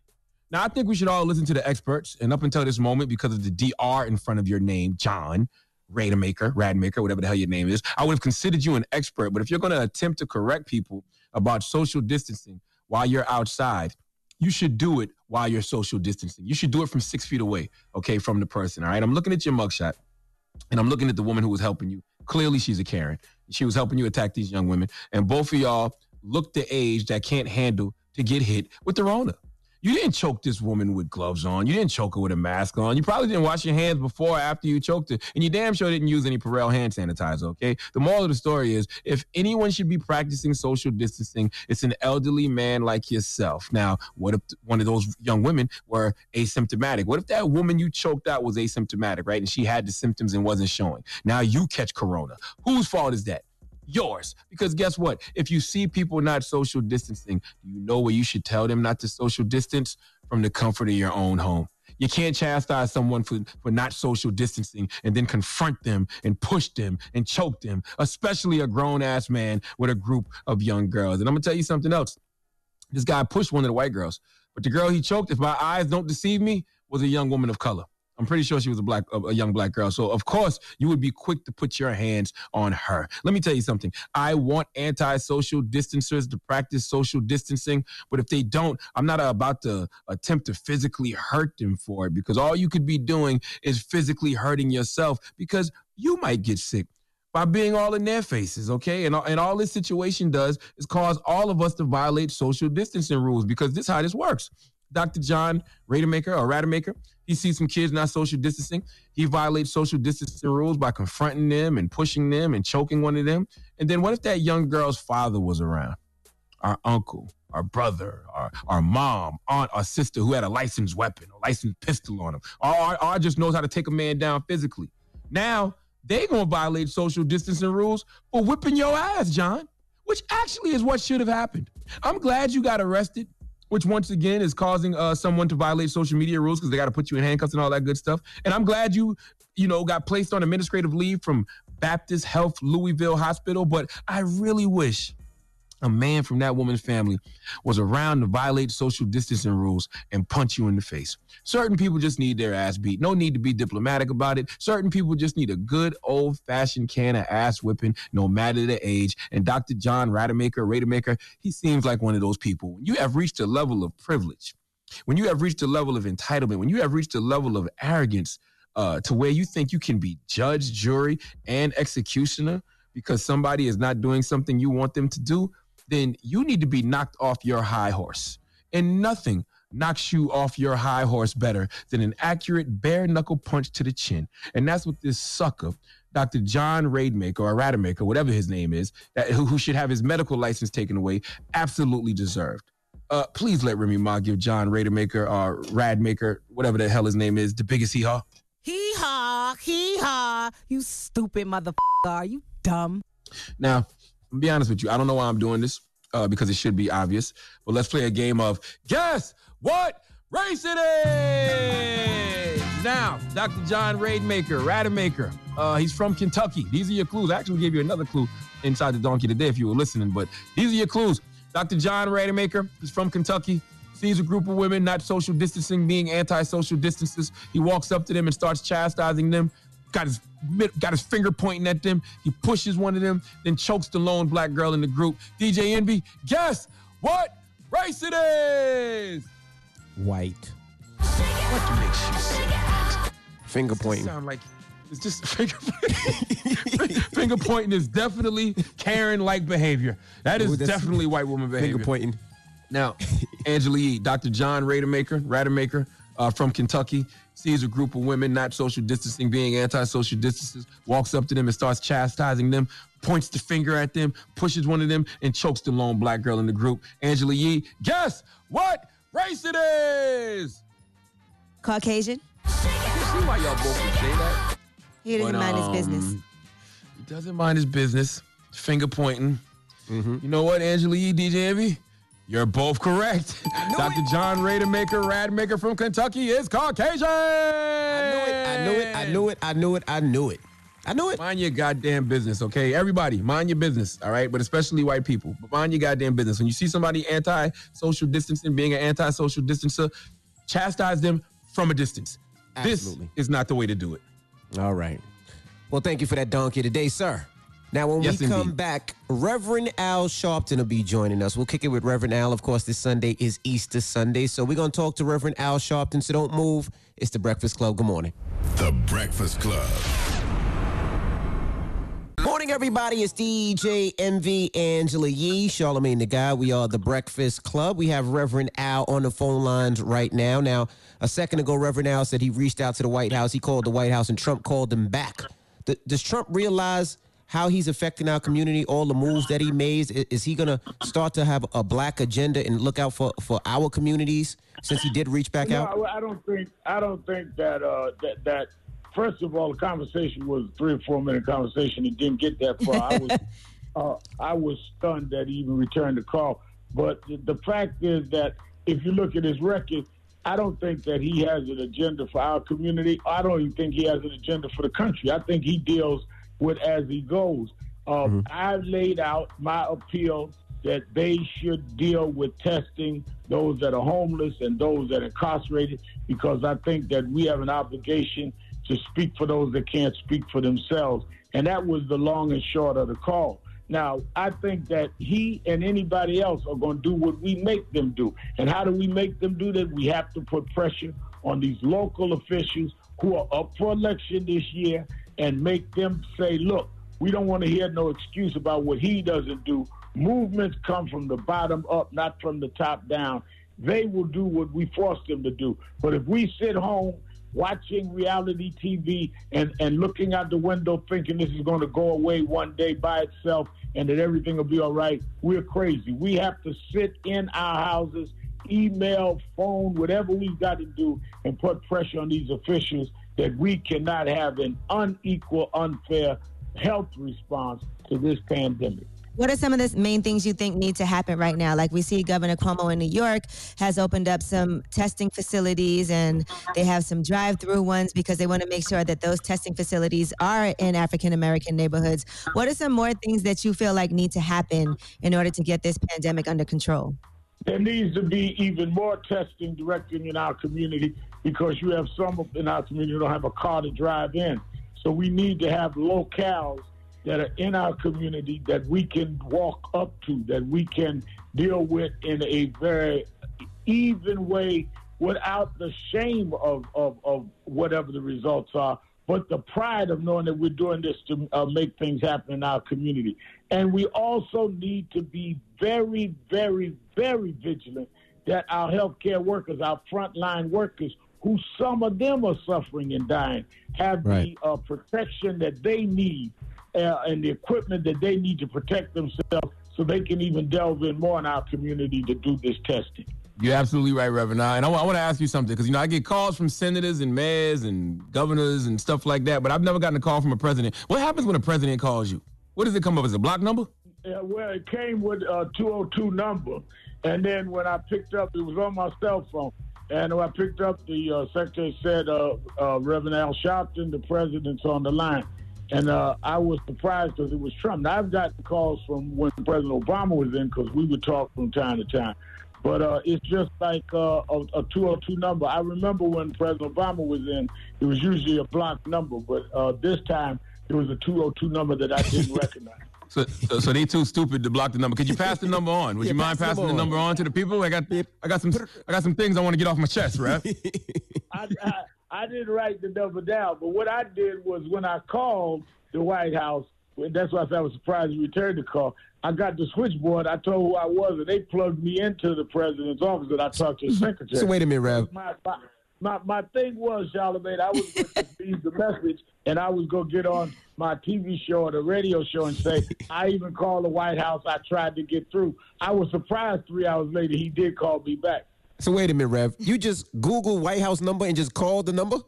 Now, I think we should all listen to the experts. And up until this moment, because of the DR in front of your name, John, Rademaker, Radmaker, whatever the hell your name is, I would have considered you an expert. But if you're going to attempt to correct people about social distancing while you're outside, you should do it while you're social distancing. You should do it from six feet away, okay, from the person. All right. I'm looking at your mugshot and I'm looking at the woman who was helping you. Clearly, she's a Karen. She was helping you attack these young women. And both of y'all look the age that can't handle to get hit with the Rona. You didn't choke this woman with gloves on. You didn't choke her with a mask on. You probably didn't wash your hands before or after you choked her. And you damn sure didn't use any Purell hand sanitizer, okay? The moral of the story is if anyone should be practicing social distancing, it's an elderly man like yourself. Now, what if one of those young women were asymptomatic? What if that woman you choked out was asymptomatic, right? And she had the symptoms and wasn't showing. Now you catch corona. Whose fault is that? Yours. Because guess what? If you see people not social distancing, do you know where you should tell them not to social distance? From the comfort of your own home. You can't chastise someone for, for not social distancing and then confront them and push them and choke them, especially a grown ass man with a group of young girls. And I'm gonna tell you something else. This guy pushed one of the white girls, but the girl he choked, if my eyes don't deceive me, was a young woman of color. I'm pretty sure she was a black, a young black girl. So of course you would be quick to put your hands on her. Let me tell you something. I want anti-social distancers to practice social distancing, but if they don't, I'm not about to attempt to physically hurt them for it because all you could be doing is physically hurting yourself because you might get sick by being all in their faces, okay? And, and all this situation does is cause all of us to violate social distancing rules because this is how this works. Dr. John Rademaker or Rademaker, he sees some kids not social distancing. He violates social distancing rules by confronting them and pushing them and choking one of them. And then what if that young girl's father was around? Our uncle, our brother, our, our mom, aunt, or sister who had a licensed weapon, a licensed pistol on him, or, or just knows how to take a man down physically. Now they gonna violate social distancing rules for whipping your ass, John. which actually is what should have happened. I'm glad you got arrested, which once again is causing uh, someone to violate social media rules because they got to put you in handcuffs and all that good stuff. And I'm glad you, you know, got placed on administrative leave from Baptist Health Louisville Hospital. But I really wish a man from that woman's family was around to violate social distancing rules and punch you in the face. Certain people just need their ass beat. No need to be diplomatic about it. Certain people just need a good old fashioned can of ass whipping, no matter the age. And Dr. John Rademacher, Rademacher, he seems like one of those people. When you have reached a level of privilege, when you have reached a level of entitlement, when you have reached a level of arrogance uh, to where you think you can be judge, jury, and executioner because somebody is not doing something you want them to do, then you need to be knocked off your high horse. And nothing knocks you off your high horse better than an accurate bare knuckle punch to the chin. And that's what this sucker, Dr. John Rademacher or Rademacher, whatever his name is, that, who, who should have his medical license taken away, absolutely deserved. Uh, please let Remy Ma give John Rademacher or Radmaker, whatever the hell his name is, the biggest hee haw. Hee haw, hee haw. You stupid motherfucker. Are you dumb? Now, I'll be honest with you. I don't know why I'm doing this uh, because it should be obvious. But let's play a game of guess what race it is. Now, Dr. John Rademacher, Rademacher. Uh, he's from Kentucky. These are your clues. I actually gave you another clue inside the donkey today if you were listening, but these are your clues. Dr. John Rademacher, he's from Kentucky. Sees a group of women not social distancing, being anti-social distances. He walks up to them and starts chastising them. Got his got his finger pointing at them. He pushes one of them, then chokes the lone black girl in the group. DJ Envy, guess what race it is? White. What makes you say? Finger pointing. Sound like it's just finger pointing. finger pointing is definitely Karen-like behavior. That is Ooh, definitely white woman behavior. Finger pointing. Now, Angela Yee, Dr. John Rademacher, Rademacher uh, from Kentucky, sees a group of women not social distancing, being anti-social distances, walks up to them and starts chastising them, points the finger at them, pushes one of them, and chokes the lone black girl in the group. Angela Yee, guess what race it is? Caucasian. I can see why y'all both would say that. He didn't But, mind his business. um, He doesn't mind his business. Finger pointing. Mm-hmm. You know what, Angela Yee, DJ Envy? You're both correct. Dr. John Rademacher, Radmaker from Kentucky is Caucasian. I knew it. I knew it. I knew it. I knew it. I knew it. I knew it. Mind your goddamn business, okay? Everybody, mind your business, all right? But especially white people. But mind your goddamn business. When you see somebody anti-social distancing, being an anti-social distancer, chastise them from a distance. Absolutely. This is not the way to do it. All right. Well, thank you for that donkey today, sir. Now, when Yes, we come indeed. back, Reverend Al Sharpton will be joining us. We'll kick it with Reverend Al. Of course, this Sunday is Easter Sunday. So we're going to talk to Reverend Al Sharpton. So don't move. It's the Breakfast Club. Good morning. The Breakfast Club. Morning, everybody. It's DJ Envy Angela Yee, Charlamagne the Guy. We are the Breakfast Club. We have Reverend Al on the phone lines right now. Now, a second ago, Reverend Al said he reached out to the White House. He called the White House, and Trump called him back. Th- does Trump realize how he's affecting our community, all the moves that he made? I- Is he going to start to have a black agenda and look out for, for our communities since he did reach back no, out? I I don't think I don't think that uh, that that first of all the conversation was a three or four minute conversation. It didn't get that far. I was uh, I was stunned that he even returned the call. But the, the fact is that if you look at his record, I don't think that he has an agenda for our community. I don't even think he has an agenda for the country. I think he deals with as he goes. Um, I've laid out my appeal that they should deal with testing those that are homeless and those that are incarcerated because I think that we have an obligation to speak for those that can't speak for themselves. And that was the long and short of the call. Now, I think that he and anybody else are going to do what we make them do. And how do we make them do that? We have to put pressure on these local officials who are up for election this year and make them say, look, we don't want to hear no excuse about what he doesn't do. Movements come from the bottom up, not from the top down. They will do what we force them to do. But if we sit home watching reality TV and, and looking out the window thinking this is going to go away one day by itself and that everything will be all right, we're crazy. We have to sit in our houses, email, phone, whatever we've got to do, and put pressure on these officials that we cannot have an unequal, unfair health response to this pandemic. What are some of the main things you think need to happen right now? Like we see Governor Cuomo in New York has opened up some testing facilities and they have some drive-through ones because they want to make sure that those testing facilities are in African American neighborhoods. What are some more things that you feel like need to happen in order to get this pandemic under control? There needs to be even more testing directing in our community because you have some in our community who don't have a car to drive in. So we need to have locales that are in our community that we can walk up to, that we can deal with in a very even way without the shame of, of, of whatever the results are, but the pride of knowing that we're doing this to uh, make things happen in our community. And we also need to be very, very, very vigilant that our healthcare workers, our frontline workers, who some of them are suffering and dying, have Right. the uh, protection that they need uh, and the equipment that they need to protect themselves so they can even delve in more in our community to do this testing. You're absolutely right, Reverend. And I, want to ask you something because you know I get calls from senators and mayors and governors and stuff like that, but I've never gotten a call from a president. What happens when a president calls you? What does it come up as a block number? Yeah, well, it came with a 202 number, and then when I picked up, it was on my cell phone. And I picked up, the uh, secretary said, uh, uh, Reverend Al Sharpton, the president's on the line. And uh, I was surprised because it was Trump. Now, I've gotten calls from when President Obama was in because we would talk from time to time. But uh, it's just like uh, a, a 202 number. I remember when President Obama was in, it was usually a block number, but this time it was a 202 number that I didn't recognize. So, so, so they too stupid to block the number. Could you pass the number on? Would Yeah, you mind pass passing the number number on to the people? I got, I got some, I got some things I want to get off my chest, Rev. I, I, I didn't write the number down, but what I did was when I called the White House, that's why I said I was surprised you returned the call. I got the switchboard. I told who I was, and they plugged me into the president's office, and I talked to the secretary. So wait a minute, Rev. My, my, my, my thing was, Charlamagne, I was going to leave the message, and I was going to get on my TV show or the radio show and say, I even called the White House. I tried to get through. I was surprised three hours later he did call me back. So wait a minute, Rev. You just Google White House number and just call the number?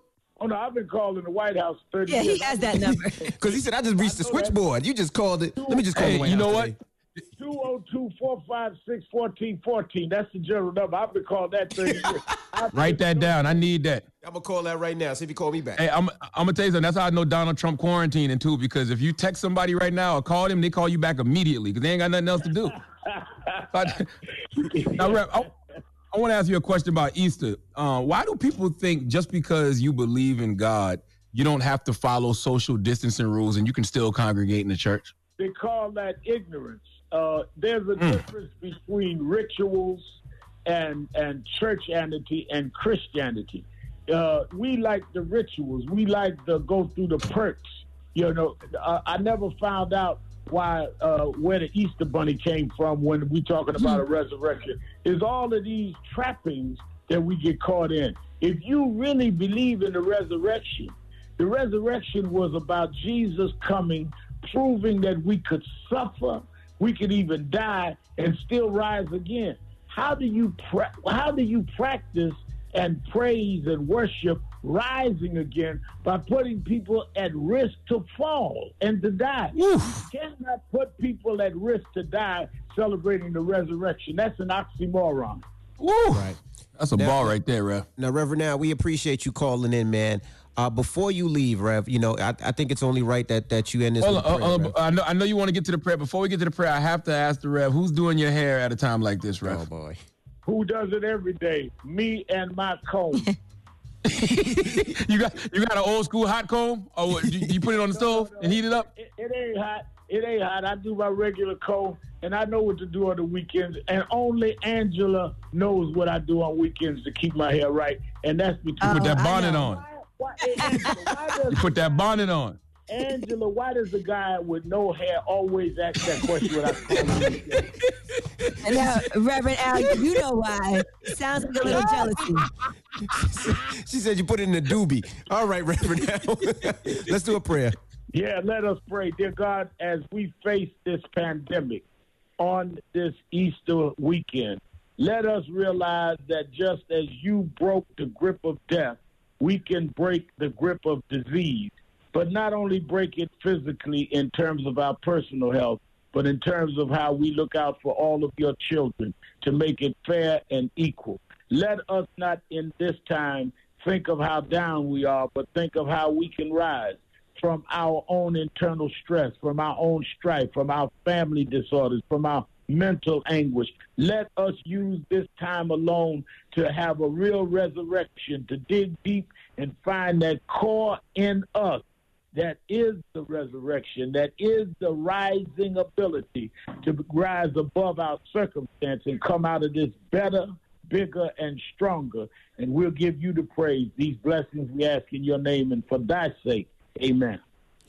Oh, no, I've been calling the White House 30 Yeah, he years. has that number. Because he said I just reached the switchboard. You just called it. Let me just call Hey, the White you know House what? today. 202 456 1414. That's the general number. I've been calling that 30 years. Write that down. I need that. I'm gonna call that right now. See if you call me back. Hey, I'm, I'm gonna tell you something. That's how I know Donald Trump quarantining too. Because if you text somebody right now or call them, they call you back immediately because they ain't got nothing else to do. But- now, Rev, I, I want to ask you a question about Easter. Uh, why do people think just because you believe in God, you don't have to follow social distancing rules and you can still congregate in the church? they call that ignorance. Uh, there's a difference between rituals and and churchianity and Christianity. Uh, we like the rituals. We like to go through the perks. You know, uh, I never found out why uh, where the Easter bunny came from when we're talking about a resurrection. Is all of these trappings that we get caught in. If you really believe in the resurrection, the resurrection was about Jesus coming, proving that we could suffer, we could even die, and still rise again. How do you pra- how do you practice and praise and worship rising again by putting people at risk to fall and to die? You cannot put people at risk to die celebrating the resurrection. That's an oxymoron. Woo! Right. That's a Now- ball right there, Rev. Now, Reverend, now we appreciate you calling in, man. Uh, before you leave, Rev, you know, I, I think it's only right that that you end this. Hold with on, a prayer, uh, uh, I know, I know you want to get to the prayer. Before we get to the prayer, I have to ask the Rev, who's doing your hair at a time like this, Rev? Oh boy. Who does it every day? Me and my comb. you got you got an old school hot comb, or what, you, you put it on the stove and heat it up? it, it ain't hot. It ain't hot. I do my regular comb, and I know what to do on the weekends. And only Angela knows what I do on weekends to keep my hair right, and that's between. You put that Oh, bonnet on. Why, Angela, why You put that bonnet on. Angela, why does the guy with no hair always ask that question when I call him? Now, Reverend Al, you know why. Sounds like a little jealousy. she said you put it in a doobie. All right, Reverend. Al. Let's do a prayer. Yeah, let us pray. Dear God, as we face this pandemic on this Easter weekend, let us realize that just as you broke the grip of death, we can break the grip of disease. But not only break it physically in terms of our personal health, but in terms of how we look out for all of your children to make it fair and equal. Let us not in this time think of how down we are, but think of how we can rise from our own internal stress, from our own strife, from our family disorders, from our mental anguish. Let us use this time alone to have a real resurrection, to dig deep and find that core in us that is the resurrection, that is the rising ability to rise above our circumstance and come out of this better, bigger, and stronger. And we'll give you the praise. These blessings we ask in your name and for thy sake. Amen.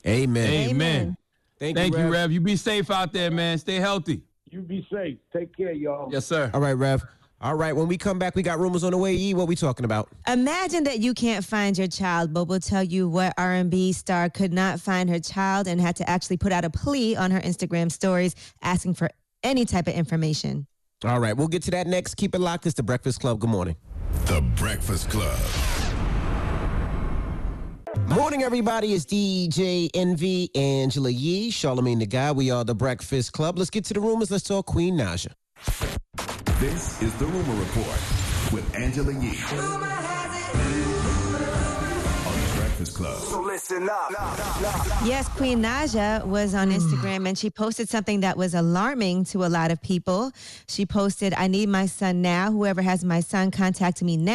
Amen. Amen. Thank, Thank you, you, Rev. Rev. You be safe out there, man. Stay healthy. You be safe. Take care, y'all. Yes, sir. All right, Rev. All right, when we come back, we got rumors on the way. E, what we talking about? Imagine that you can't find your child, but we'll tell you what R&B star could not find her child and had to actually put out a plea on her Instagram stories asking for any type of information. All right, we'll get to that next. Keep it locked. It's the Breakfast Club. Good morning. The Breakfast Club. Morning, everybody. It's DJ Envy, Angela Yee, Charlamagne the Guy. We are the Breakfast Club. Let's get to the rumors. Let's talk Queen Naija. This is the Rumor Report with Angela Yee. On Breakfast Club. So listen up. Yes, Queen Naija was on Instagram and she posted something that was alarming to a lot of people. She posted, I need my son now. Whoever has my son, contact me now.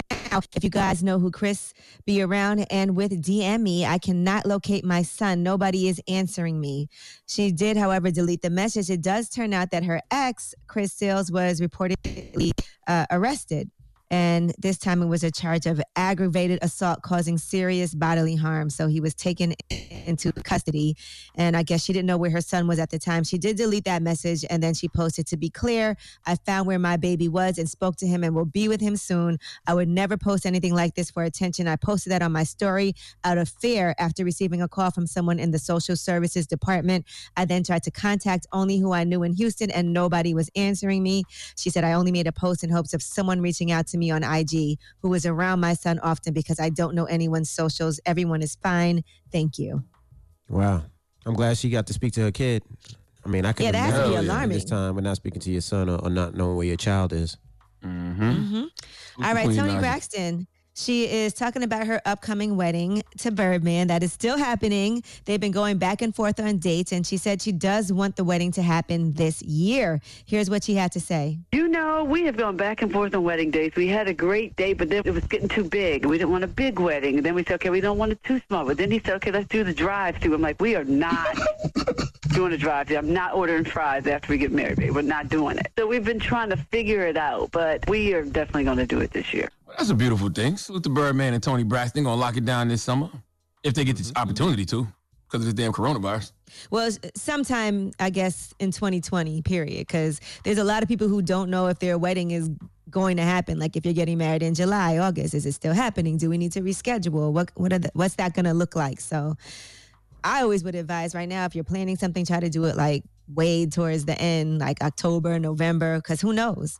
If you guys know who Chris be around and with DM me, I cannot locate my son. Nobody is answering me. She did, however, delete the message. It does turn out that her ex, Chris Sails, was reportedly uh, arrested. And this time it was a charge of aggravated assault causing serious bodily harm. So he was taken into custody. And I guess she didn't know where her son was at the time. She did delete that message and then she posted, To be clear, I found where my baby was and spoke to him and will be with him soon. I would never post anything like this for attention. I posted that on my story out of fear after receiving a call from someone in the social services department. I then tried to contact only who I knew in Houston and nobody was answering me. She said, I only made a post in hopes of someone reaching out to me on IG who was around my son often because I don't know anyone's socials. Everyone is fine. Thank you. Wow. I'm glad she got to speak to her kid. I mean, I could Yeah, that has to be alarming. this time with not speaking to your son or, or not knowing where your child is. Mm-hmm. All right, Queen Toni Naija. Braxton. She is talking about her upcoming wedding to Birdman. That is still happening. They've been going back and forth on dates, and she said she does want the wedding to happen this year. Here's what she had to say. You know, we have gone back and forth on wedding dates. We had a great date, but then it was getting too big. We didn't want a big wedding. And then we said, okay, we don't want it too small. But then he said, okay, let's do the drive-through. I'm like, we are not doing a drive-through. I'm not ordering fries after we get married. babe. We're not doing it. So we've been trying to figure it out, but we are definitely going to do it this year. That's a beautiful thing. Salute the Birdman and Toni Braxton. Gonna lock it down this summer if they get this mm-hmm. opportunity to, because of this damn coronavirus. Well, sometime, I guess, in 2020, period, because there's a lot of people who don't know if their wedding is going to happen. Like if you're getting married in July, August, is it still happening? Do we need to reschedule? What, what are the, what's that going to look like? So I always would advise right now, if you're planning something, try to do it like way towards the end, like October, November, because who knows?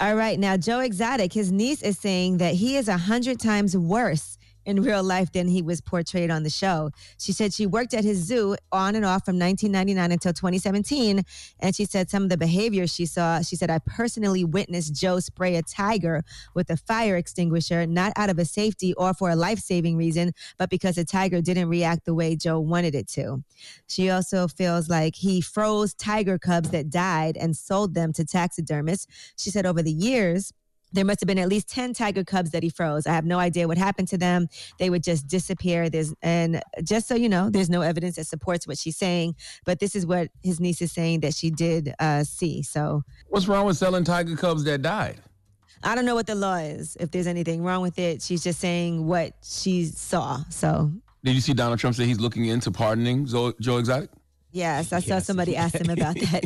All right, now Joe Exotic, his niece is saying that he is a hundred times worse in real life than he was portrayed on the show. She said she worked at his zoo on and off from 1999 until 2017, and she said some of the behaviors she saw. She said I personally witnessed Joe spray a tiger with a fire extinguisher, not out of a safety or for a life-saving reason, but because the tiger didn't react the way Joe wanted it to. She also feels like he froze tiger cubs that died and sold them to taxidermists. She said over the years, there must have been at least 10 tiger cubs that he froze. I have no idea what happened to them. They would just disappear. There's and just so you know, there's no evidence that supports what she's saying, but this is what his niece is saying that she did uh, see. So What's wrong with selling tiger cubs that died? I don't know what the law is, if there's anything wrong with it. She's just saying what she saw. So Did you see Donald Trump say he's looking into pardoning Zo- Joe Exotic? yes, I saw somebody ask him about that.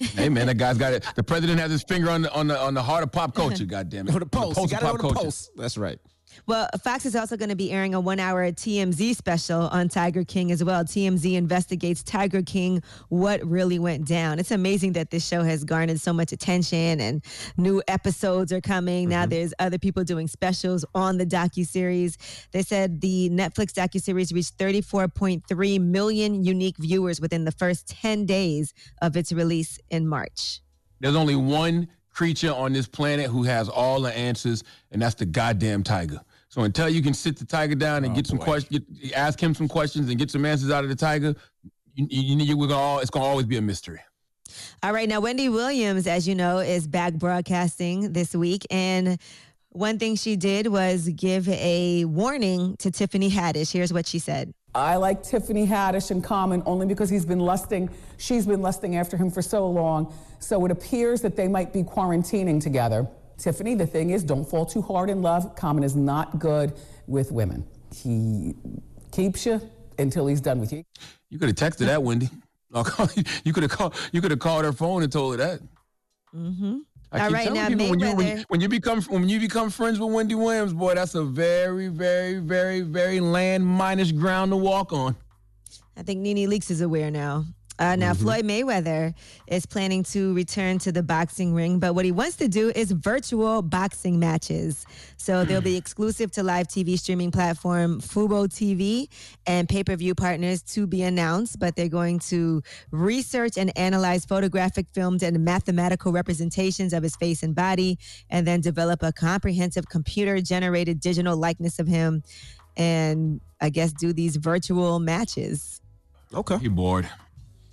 Hey man, that guy's got it. The president has his finger on the on the on the heart of pop culture. God damn it, On the pulse. You of got it pop on the culture. pulse. That's right. Well, Fox is also going to be airing a one hour TMZ special on Tiger King as well. TMZ investigates Tiger King, what really went down. It's amazing that this show has garnered so much attention and new episodes are coming. Now mm-hmm. there's other people doing specials on the docuseries. They said the Netflix docuseries reached 34.3 million unique viewers within the first 10 days of its release in March. There's only one creature on this planet who has all the answers, and that's the goddamn tiger. So until you can sit the tiger down and oh, get some questions, ask him some questions and get some answers out of the tiger, you, you, you, we're gonna all, it's gonna always be a mystery. All right, now Wendy Williams, as you know, is back broadcasting this week, and one thing she did was give a warning to Tiffany Haddish. Here's what she said. I like Tiffany Haddish and Common only because he's been lusting, she's been lusting after him for so long. So it appears that they might be quarantining together. Tiffany, the thing is, don't fall too hard in love. Common is not good with women. He keeps you until he's done with you. You could have texted that, Wendy. you could have called. You could have called her phone and told her that. Mm-hmm. I All keep right, telling now people when you, when, you, when you become when you become friends with Wendy Williams, boy, that's a very, very, very, very land minus ground to walk on. I think Nene Leakes is aware now. Uh, now, Mm-hmm. Floyd Mayweather is planning to return to the boxing ring, but what he wants to do is virtual boxing matches. So they'll be exclusive to live TV streaming platform Fubo TV and pay per view partners to be announced. But they're going to research and analyze photographic, filmed, and mathematical representations of his face and body, and then develop a comprehensive computer generated digital likeness of him, and I guess do these virtual matches. Okay. you're bored?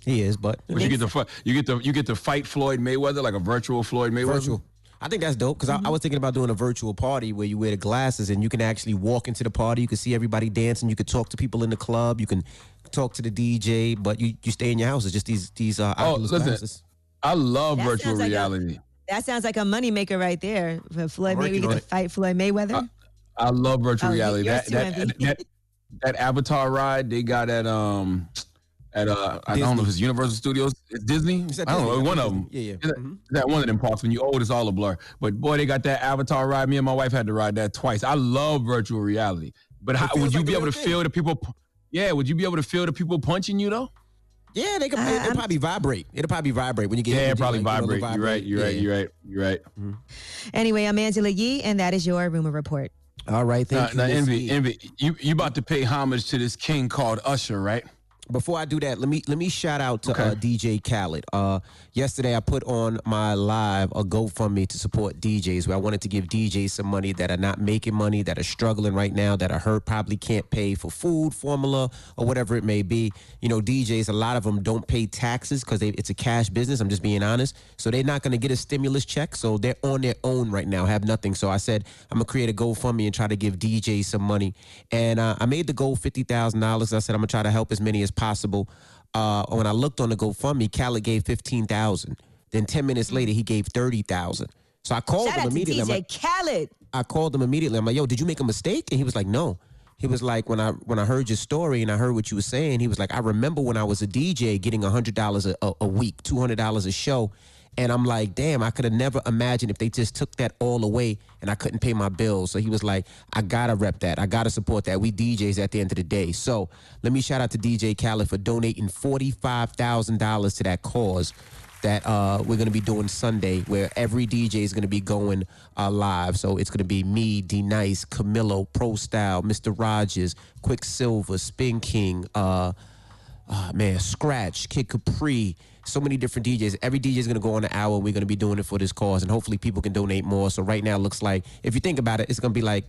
He is, but But you get to fight. You get to you get to fight Floyd Mayweather like a virtual Floyd Mayweather. Virtual. I think that's dope because I, I was thinking about doing a virtual party where you wear the glasses and you can actually walk into the party. You can see everybody dancing. You can talk to people in the club. You can talk to the DJ, but you, you stay in your house. It's just these these uh, Oh, listen, glasses. I love That virtual sounds like a- reality. That sounds like a moneymaker right there. For Floyd Working Mayweather, you get to fight Floyd Mayweather. I love virtual Oh, reality. yours That that, that that Avatar ride they got at um at uh I don't know if it's Universal Studios, it's Disney. I don't know Disney. one of them. Yeah, yeah. Is that- is that one of them parks when you old it's all a blur. But boy, they got that Avatar ride. Me and my wife had to ride that twice. I love virtual reality. But how, would you like be able to thing. feel the people? Yeah, would you be able to feel the people punching you though? Yeah, they could. Uh, it'll probably vibrate. It'll probably vibrate when you get. Yeah, it'll probably like, vibrate. You know, vibrate. You're right. You're right. You're right. You're right. Anyway, I'm Angela Yee, and that is your rumor report. All right, thank Now, you. now envy, envy. You you about to pay homage to this king called Usher, right? Before I do that, let me let me shout out to Okay. uh, DJ Khaled. Uh, yesterday, I put on my live a GoFundMe to support DJs. Where I wanted to give DJs some money that are not making money, that are struggling right now, that are hurt, probably can't pay for food, formula, or whatever it may be. You know, DJs, a lot of them don't pay taxes because it's a cash business. I'm just being honest. So they're not going to get a stimulus check. So they're on their own right now, have nothing. So I said I'm gonna create a GoFundMe and try to give DJs some money. And uh, I made the goal fifty thousand dollars. I said I'm gonna try to help as many as possible. Uh, when I looked on the GoFundMe, Khaled gave fifteen thousand. Then ten minutes later, he gave thirty thousand. So I called Shout him immediately. I'm DJ like, Khaled. I called him immediately. I'm like, "Yo, did you make a mistake?" And he was like, "No." He was like, "When I when I heard your story and I heard what you were saying, he was like, I remember when I was a DJ getting hundred dollars a a week, two hundred dollars a show." And I'm like, damn, I could have never imagined if they just took that all away and I couldn't pay my bills. So he was like, I gotta rep that. I gotta support that. We DJs at the end of the day. So let me shout out to DJ Khaled for donating $45,000 to that cause that uh, we're going to be doing Sunday, where every DJ is going to be going uh, live. So it's going to be me, D Nice, Camilo, Pro Style, Mr. Rogers, Quicksilver, Spin King, uh, uh, man, Scratch, Kid Capri. So many different DJs. Every DJ is going to go on an hour. We're going to be doing it for this cause, and hopefully people can donate more. So right now, it looks like if you think about it, it's going to be like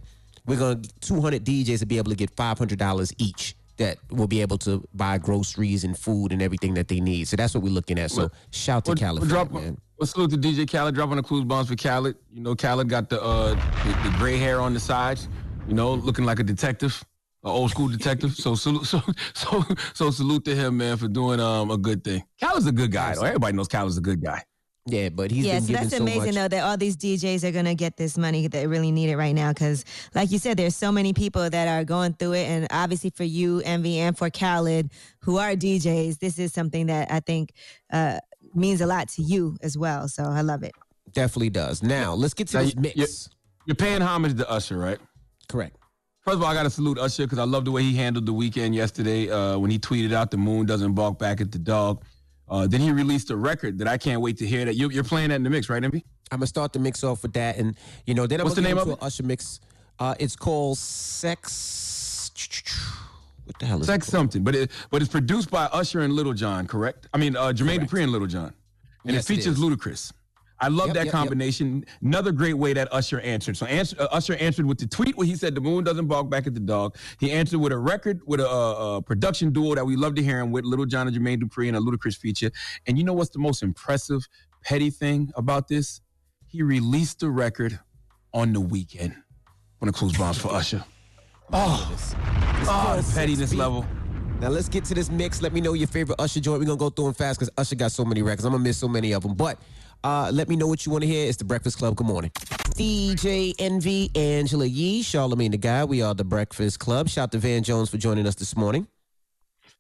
we're going to 200 DJs to be able to get $500 each. That will be able to buy groceries and food and everything that they need. So that's what we're looking at. So Well, shout to Well, California, drop, man. Salute to DJ Khaled dropping the clues bombs for Khaled. You know, Khaled got the uh the, the gray hair on the sides. You know, looking like a detective, an old school detective. So salute, so so so salute to him, man, for doing um a good thing. Khaled's a good guy. Though. Everybody knows Khaled's a good guy. Yeah, but he's yeah, been so that's so amazing much. though that all these DJs are gonna get this money that really need it right now. Because, like you said, there's so many people that are going through it, and obviously for you, Envy, and for Khaled, who are DJs, this is something that I think uh, means a lot to you as well. So I love it. Definitely does. Now let's get to Now, this you- mix. You're paying homage to Usher, right? Correct. First of all, I got to salute Usher because I love the way he handled the Weeknd yesterday uh, when he tweeted out the moon doesn't balk back at the dog. Uh, then he released a record that I can't wait to hear. That you, you're playing that in the mix, right, Envy? I'm gonna start the mix off with that, and you know, then I'm What's the name of an Usher mix. Uh, it's called Sex. What the hell is Sex it? something, but it but it's produced by Usher and Lil Jon, correct? I mean, uh, Jermaine Dupri and Lil Jon, and Yes, it it features is. Ludacris. I love Yep, that yep, yep. combination. Another great way that Usher answered. So answer, uh, Usher answered with the tweet where he said the moon doesn't balk back at the dog. He answered with a record with a, uh, uh, production duo that we love to hear him with Lil Jon and Jermaine Dupri and a Ludacris feature. And you know what's the most impressive, petty thing about this? He released the record on the weekend. One of Clues Bombs for Usher. Oh, oh, the pettiness level. Now let's get to this mix. Let me know your favorite Usher joint. We're gonna go through them fast because Usher got so many records. I'm gonna miss so many of them. But uh, let me know what you want to hear. It's the Breakfast Club. Good morning. DJ Envy, Angela Yee, Charlamagne the Guy. We are the Breakfast Club. Shout out to Van Jones for joining us this morning.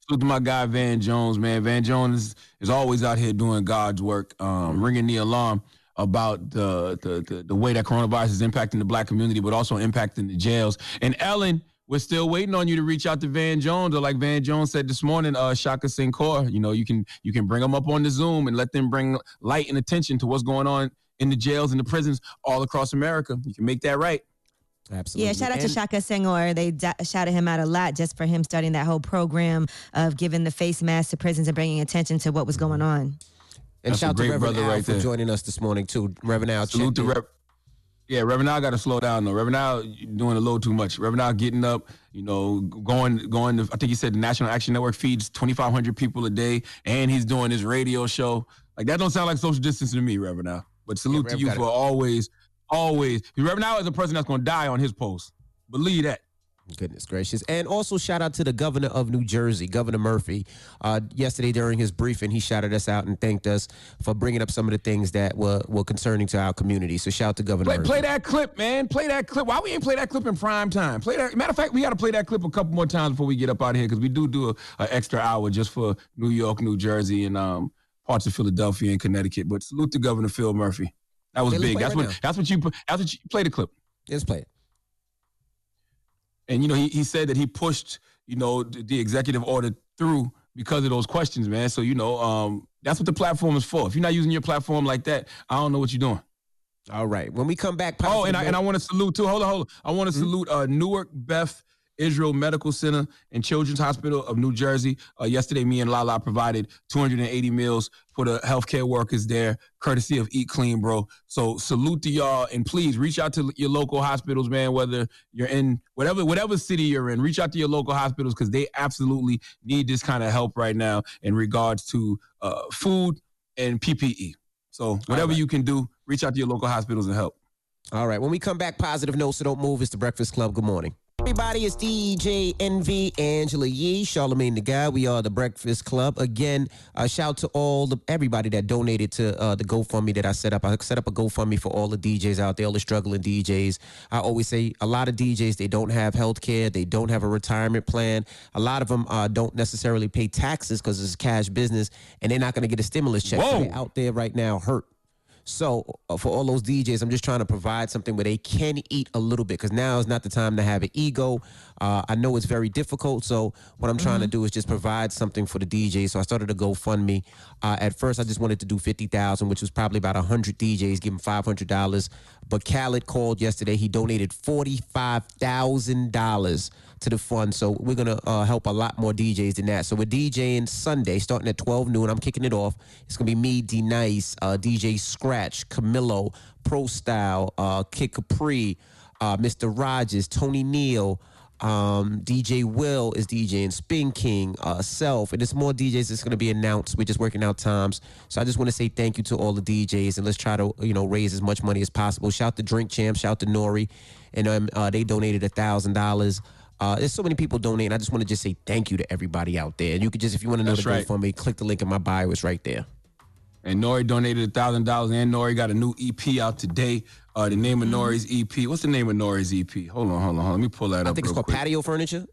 Salute to my guy Van Jones, man. Van Jones is, is always out here doing God's work, um, ringing the alarm about the, the the the way that coronavirus is impacting the black community, but also impacting the jails. And Ellen, we're still waiting on you to reach out to Van Jones, or like Van Jones said this morning, uh, Shaka Senghor. You know, you can you can bring them up on the Zoom and let them bring light and attention to what's going on in the jails and the prisons all across America. You can make that right. Absolutely. Yeah, shout out to And- Shaka Senghor. They da- shouted him out a lot just for him starting that whole program of giving the face mask to prisons and bringing attention to what was going on. And That's a shout to Reverend brother Al right for there. joining us this morning too. Reverend Al, Salute to checked. Rev. Yeah, Reverend Al got to slow down though. Reverend Al doing a little too much. Reverend Al getting up, you know, going going. To, I think he said the National Action Network feeds 2,500 people a day, and he's doing his radio show. Like that don't sound like social distancing to me, Reverend Al. But salute Rev to you for it. always, always. Reverend Al is a person that's going to die on his post. Believe that. Goodness gracious. And also shout out to the governor of New Jersey, Governor Murphy. Uh, yesterday during his briefing, he shouted us out and thanked us for bringing up some of the things that were, were concerning to our community. So shout out to Governor Play, Murphy. play that clip, man. Play that clip. Why we ain't play that clip in prime time? Play that. Matter of fact, we got to play that clip a couple more times before we get up out of here because we do do a, a extra hour just for New York, New Jersey, and um, parts of Philadelphia and Connecticut. But salute to Governor Phil Murphy. That was big. That's right what. now. That's what you. That's what you play the clip. Let's play it. And you know, he, he said that he pushed, you know, the, the executive order through because of those questions, man. So you know, um, that's what the platform is for. If you're not using your platform like that, I don't know what you're doing. All right. When we come back, Oh, and I, and I want to salute too. Hold on, hold on. I want to Mm-hmm. salute uh, Newark Beth Israel Medical Center and Children's Hospital of New Jersey. Uh, yesterday, me and Lala provided 280 meals for the healthcare workers there, courtesy of Eat Clean, bro. So salute to y'all, and please reach out to your local hospitals, man. Whether you're in whatever whatever city you're in, reach out to your local hospitals because they absolutely need this kind of help right now in regards to uh, food and PPE. So whatever you can do, reach out to your local hospitals and help. All right. When we come back, positive notes, so don't move. It's the Breakfast Club. Good morning. Everybody, it's DJ Envy, Angela Yee, Charlamagne the God. We are the Breakfast Club. Again, uh, shout to all the everybody that donated to uh, the GoFundMe that I set up. I set up a GoFundMe for all the DJs out there, all the struggling DJs. I always say a lot of DJs they don't have health care, they don't have a retirement plan. A lot of them uh, don't necessarily pay taxes because it's cash business, and they're not going to get a stimulus check. So they're out there right now hurt. So uh, for all those DJs, I'm just trying to provide something where they can eat a little bit because now is not the time to have an ego. Uh, I know it's very difficult, so what I'm trying to do is just provide something for the DJs. So I started a GoFundMe. Uh, at first, I just wanted to do fifty thousand, which was probably about hundred DJs, give them five hundred dollars. But Khaled called yesterday. He donated forty five thousand dollars to the fund. So we're gonna uh, help a lot more DJs than that. So we're DJing Sunday, starting at 12 noon. I'm kicking it off. It's gonna be me, D Nice, uh, DJ Scratch, Camilo, Pro Style, uh, Kid Capri, uh, Mr. Rogers, Tony Neal. Um, DJ Will is DJing Spin King, uh, Self, and there's more DJs that's going to be announced. We're just working out times. So I just want to say thank you to all the DJs and let's try to, you know, raise as much money as possible. Shout to Drink Champ, shout to Nori, and um, uh, they donated a thousand dollars. Uh, there's so many people donating. I just want to just say thank you to everybody out there. And you could just, if you want to know That's the right. GoFundMe, click the link in my bio. It's right there. And Nori donated a thousand dollars, and Nori got a new EP out today. Uh, the name of Nori's EP. What's the name of Nori's EP? Hold on, hold on, hold on. Let me pull that up. I think it's real called quick. Patio Furniture.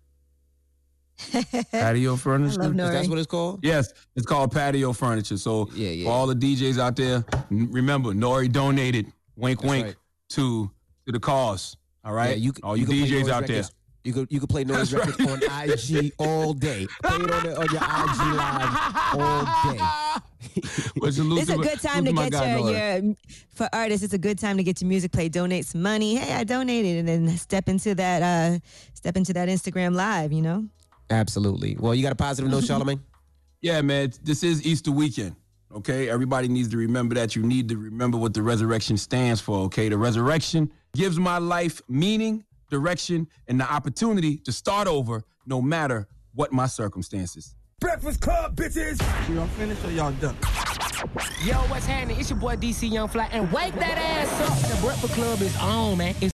Patio furniture. love Is Nori. that what it's called? Yes, it's called patio furniture. So Yeah, yeah. for all the DJs out there, n- remember Nori donated. Wink, That's wink right. to to the cause. All right, Yeah, you, all you you, DJs noise out there. You could you could play noise That's records on IG all day. Play it on, the, on your IG live all day. But salute It's a good time salute to get your, your for artists. It's a good time to get your music played. Donate some money. Hey, I donated, and then step into that uh step into that Instagram live. You know. Absolutely. Well, you got a positive note, Charlamagne? Yeah, man. This is Easter weekend. Okay, everybody needs to remember that. You need to remember what the resurrection stands for. Okay, the resurrection gives my life meaning, direction, and the opportunity to start over, no matter what my circumstances. Breakfast Club, bitches. Y'all finished or y'all done? Yo, what's happening? It's your boy DC Young Fly, and wake that ass up. The Breakfast Club is on, man. It's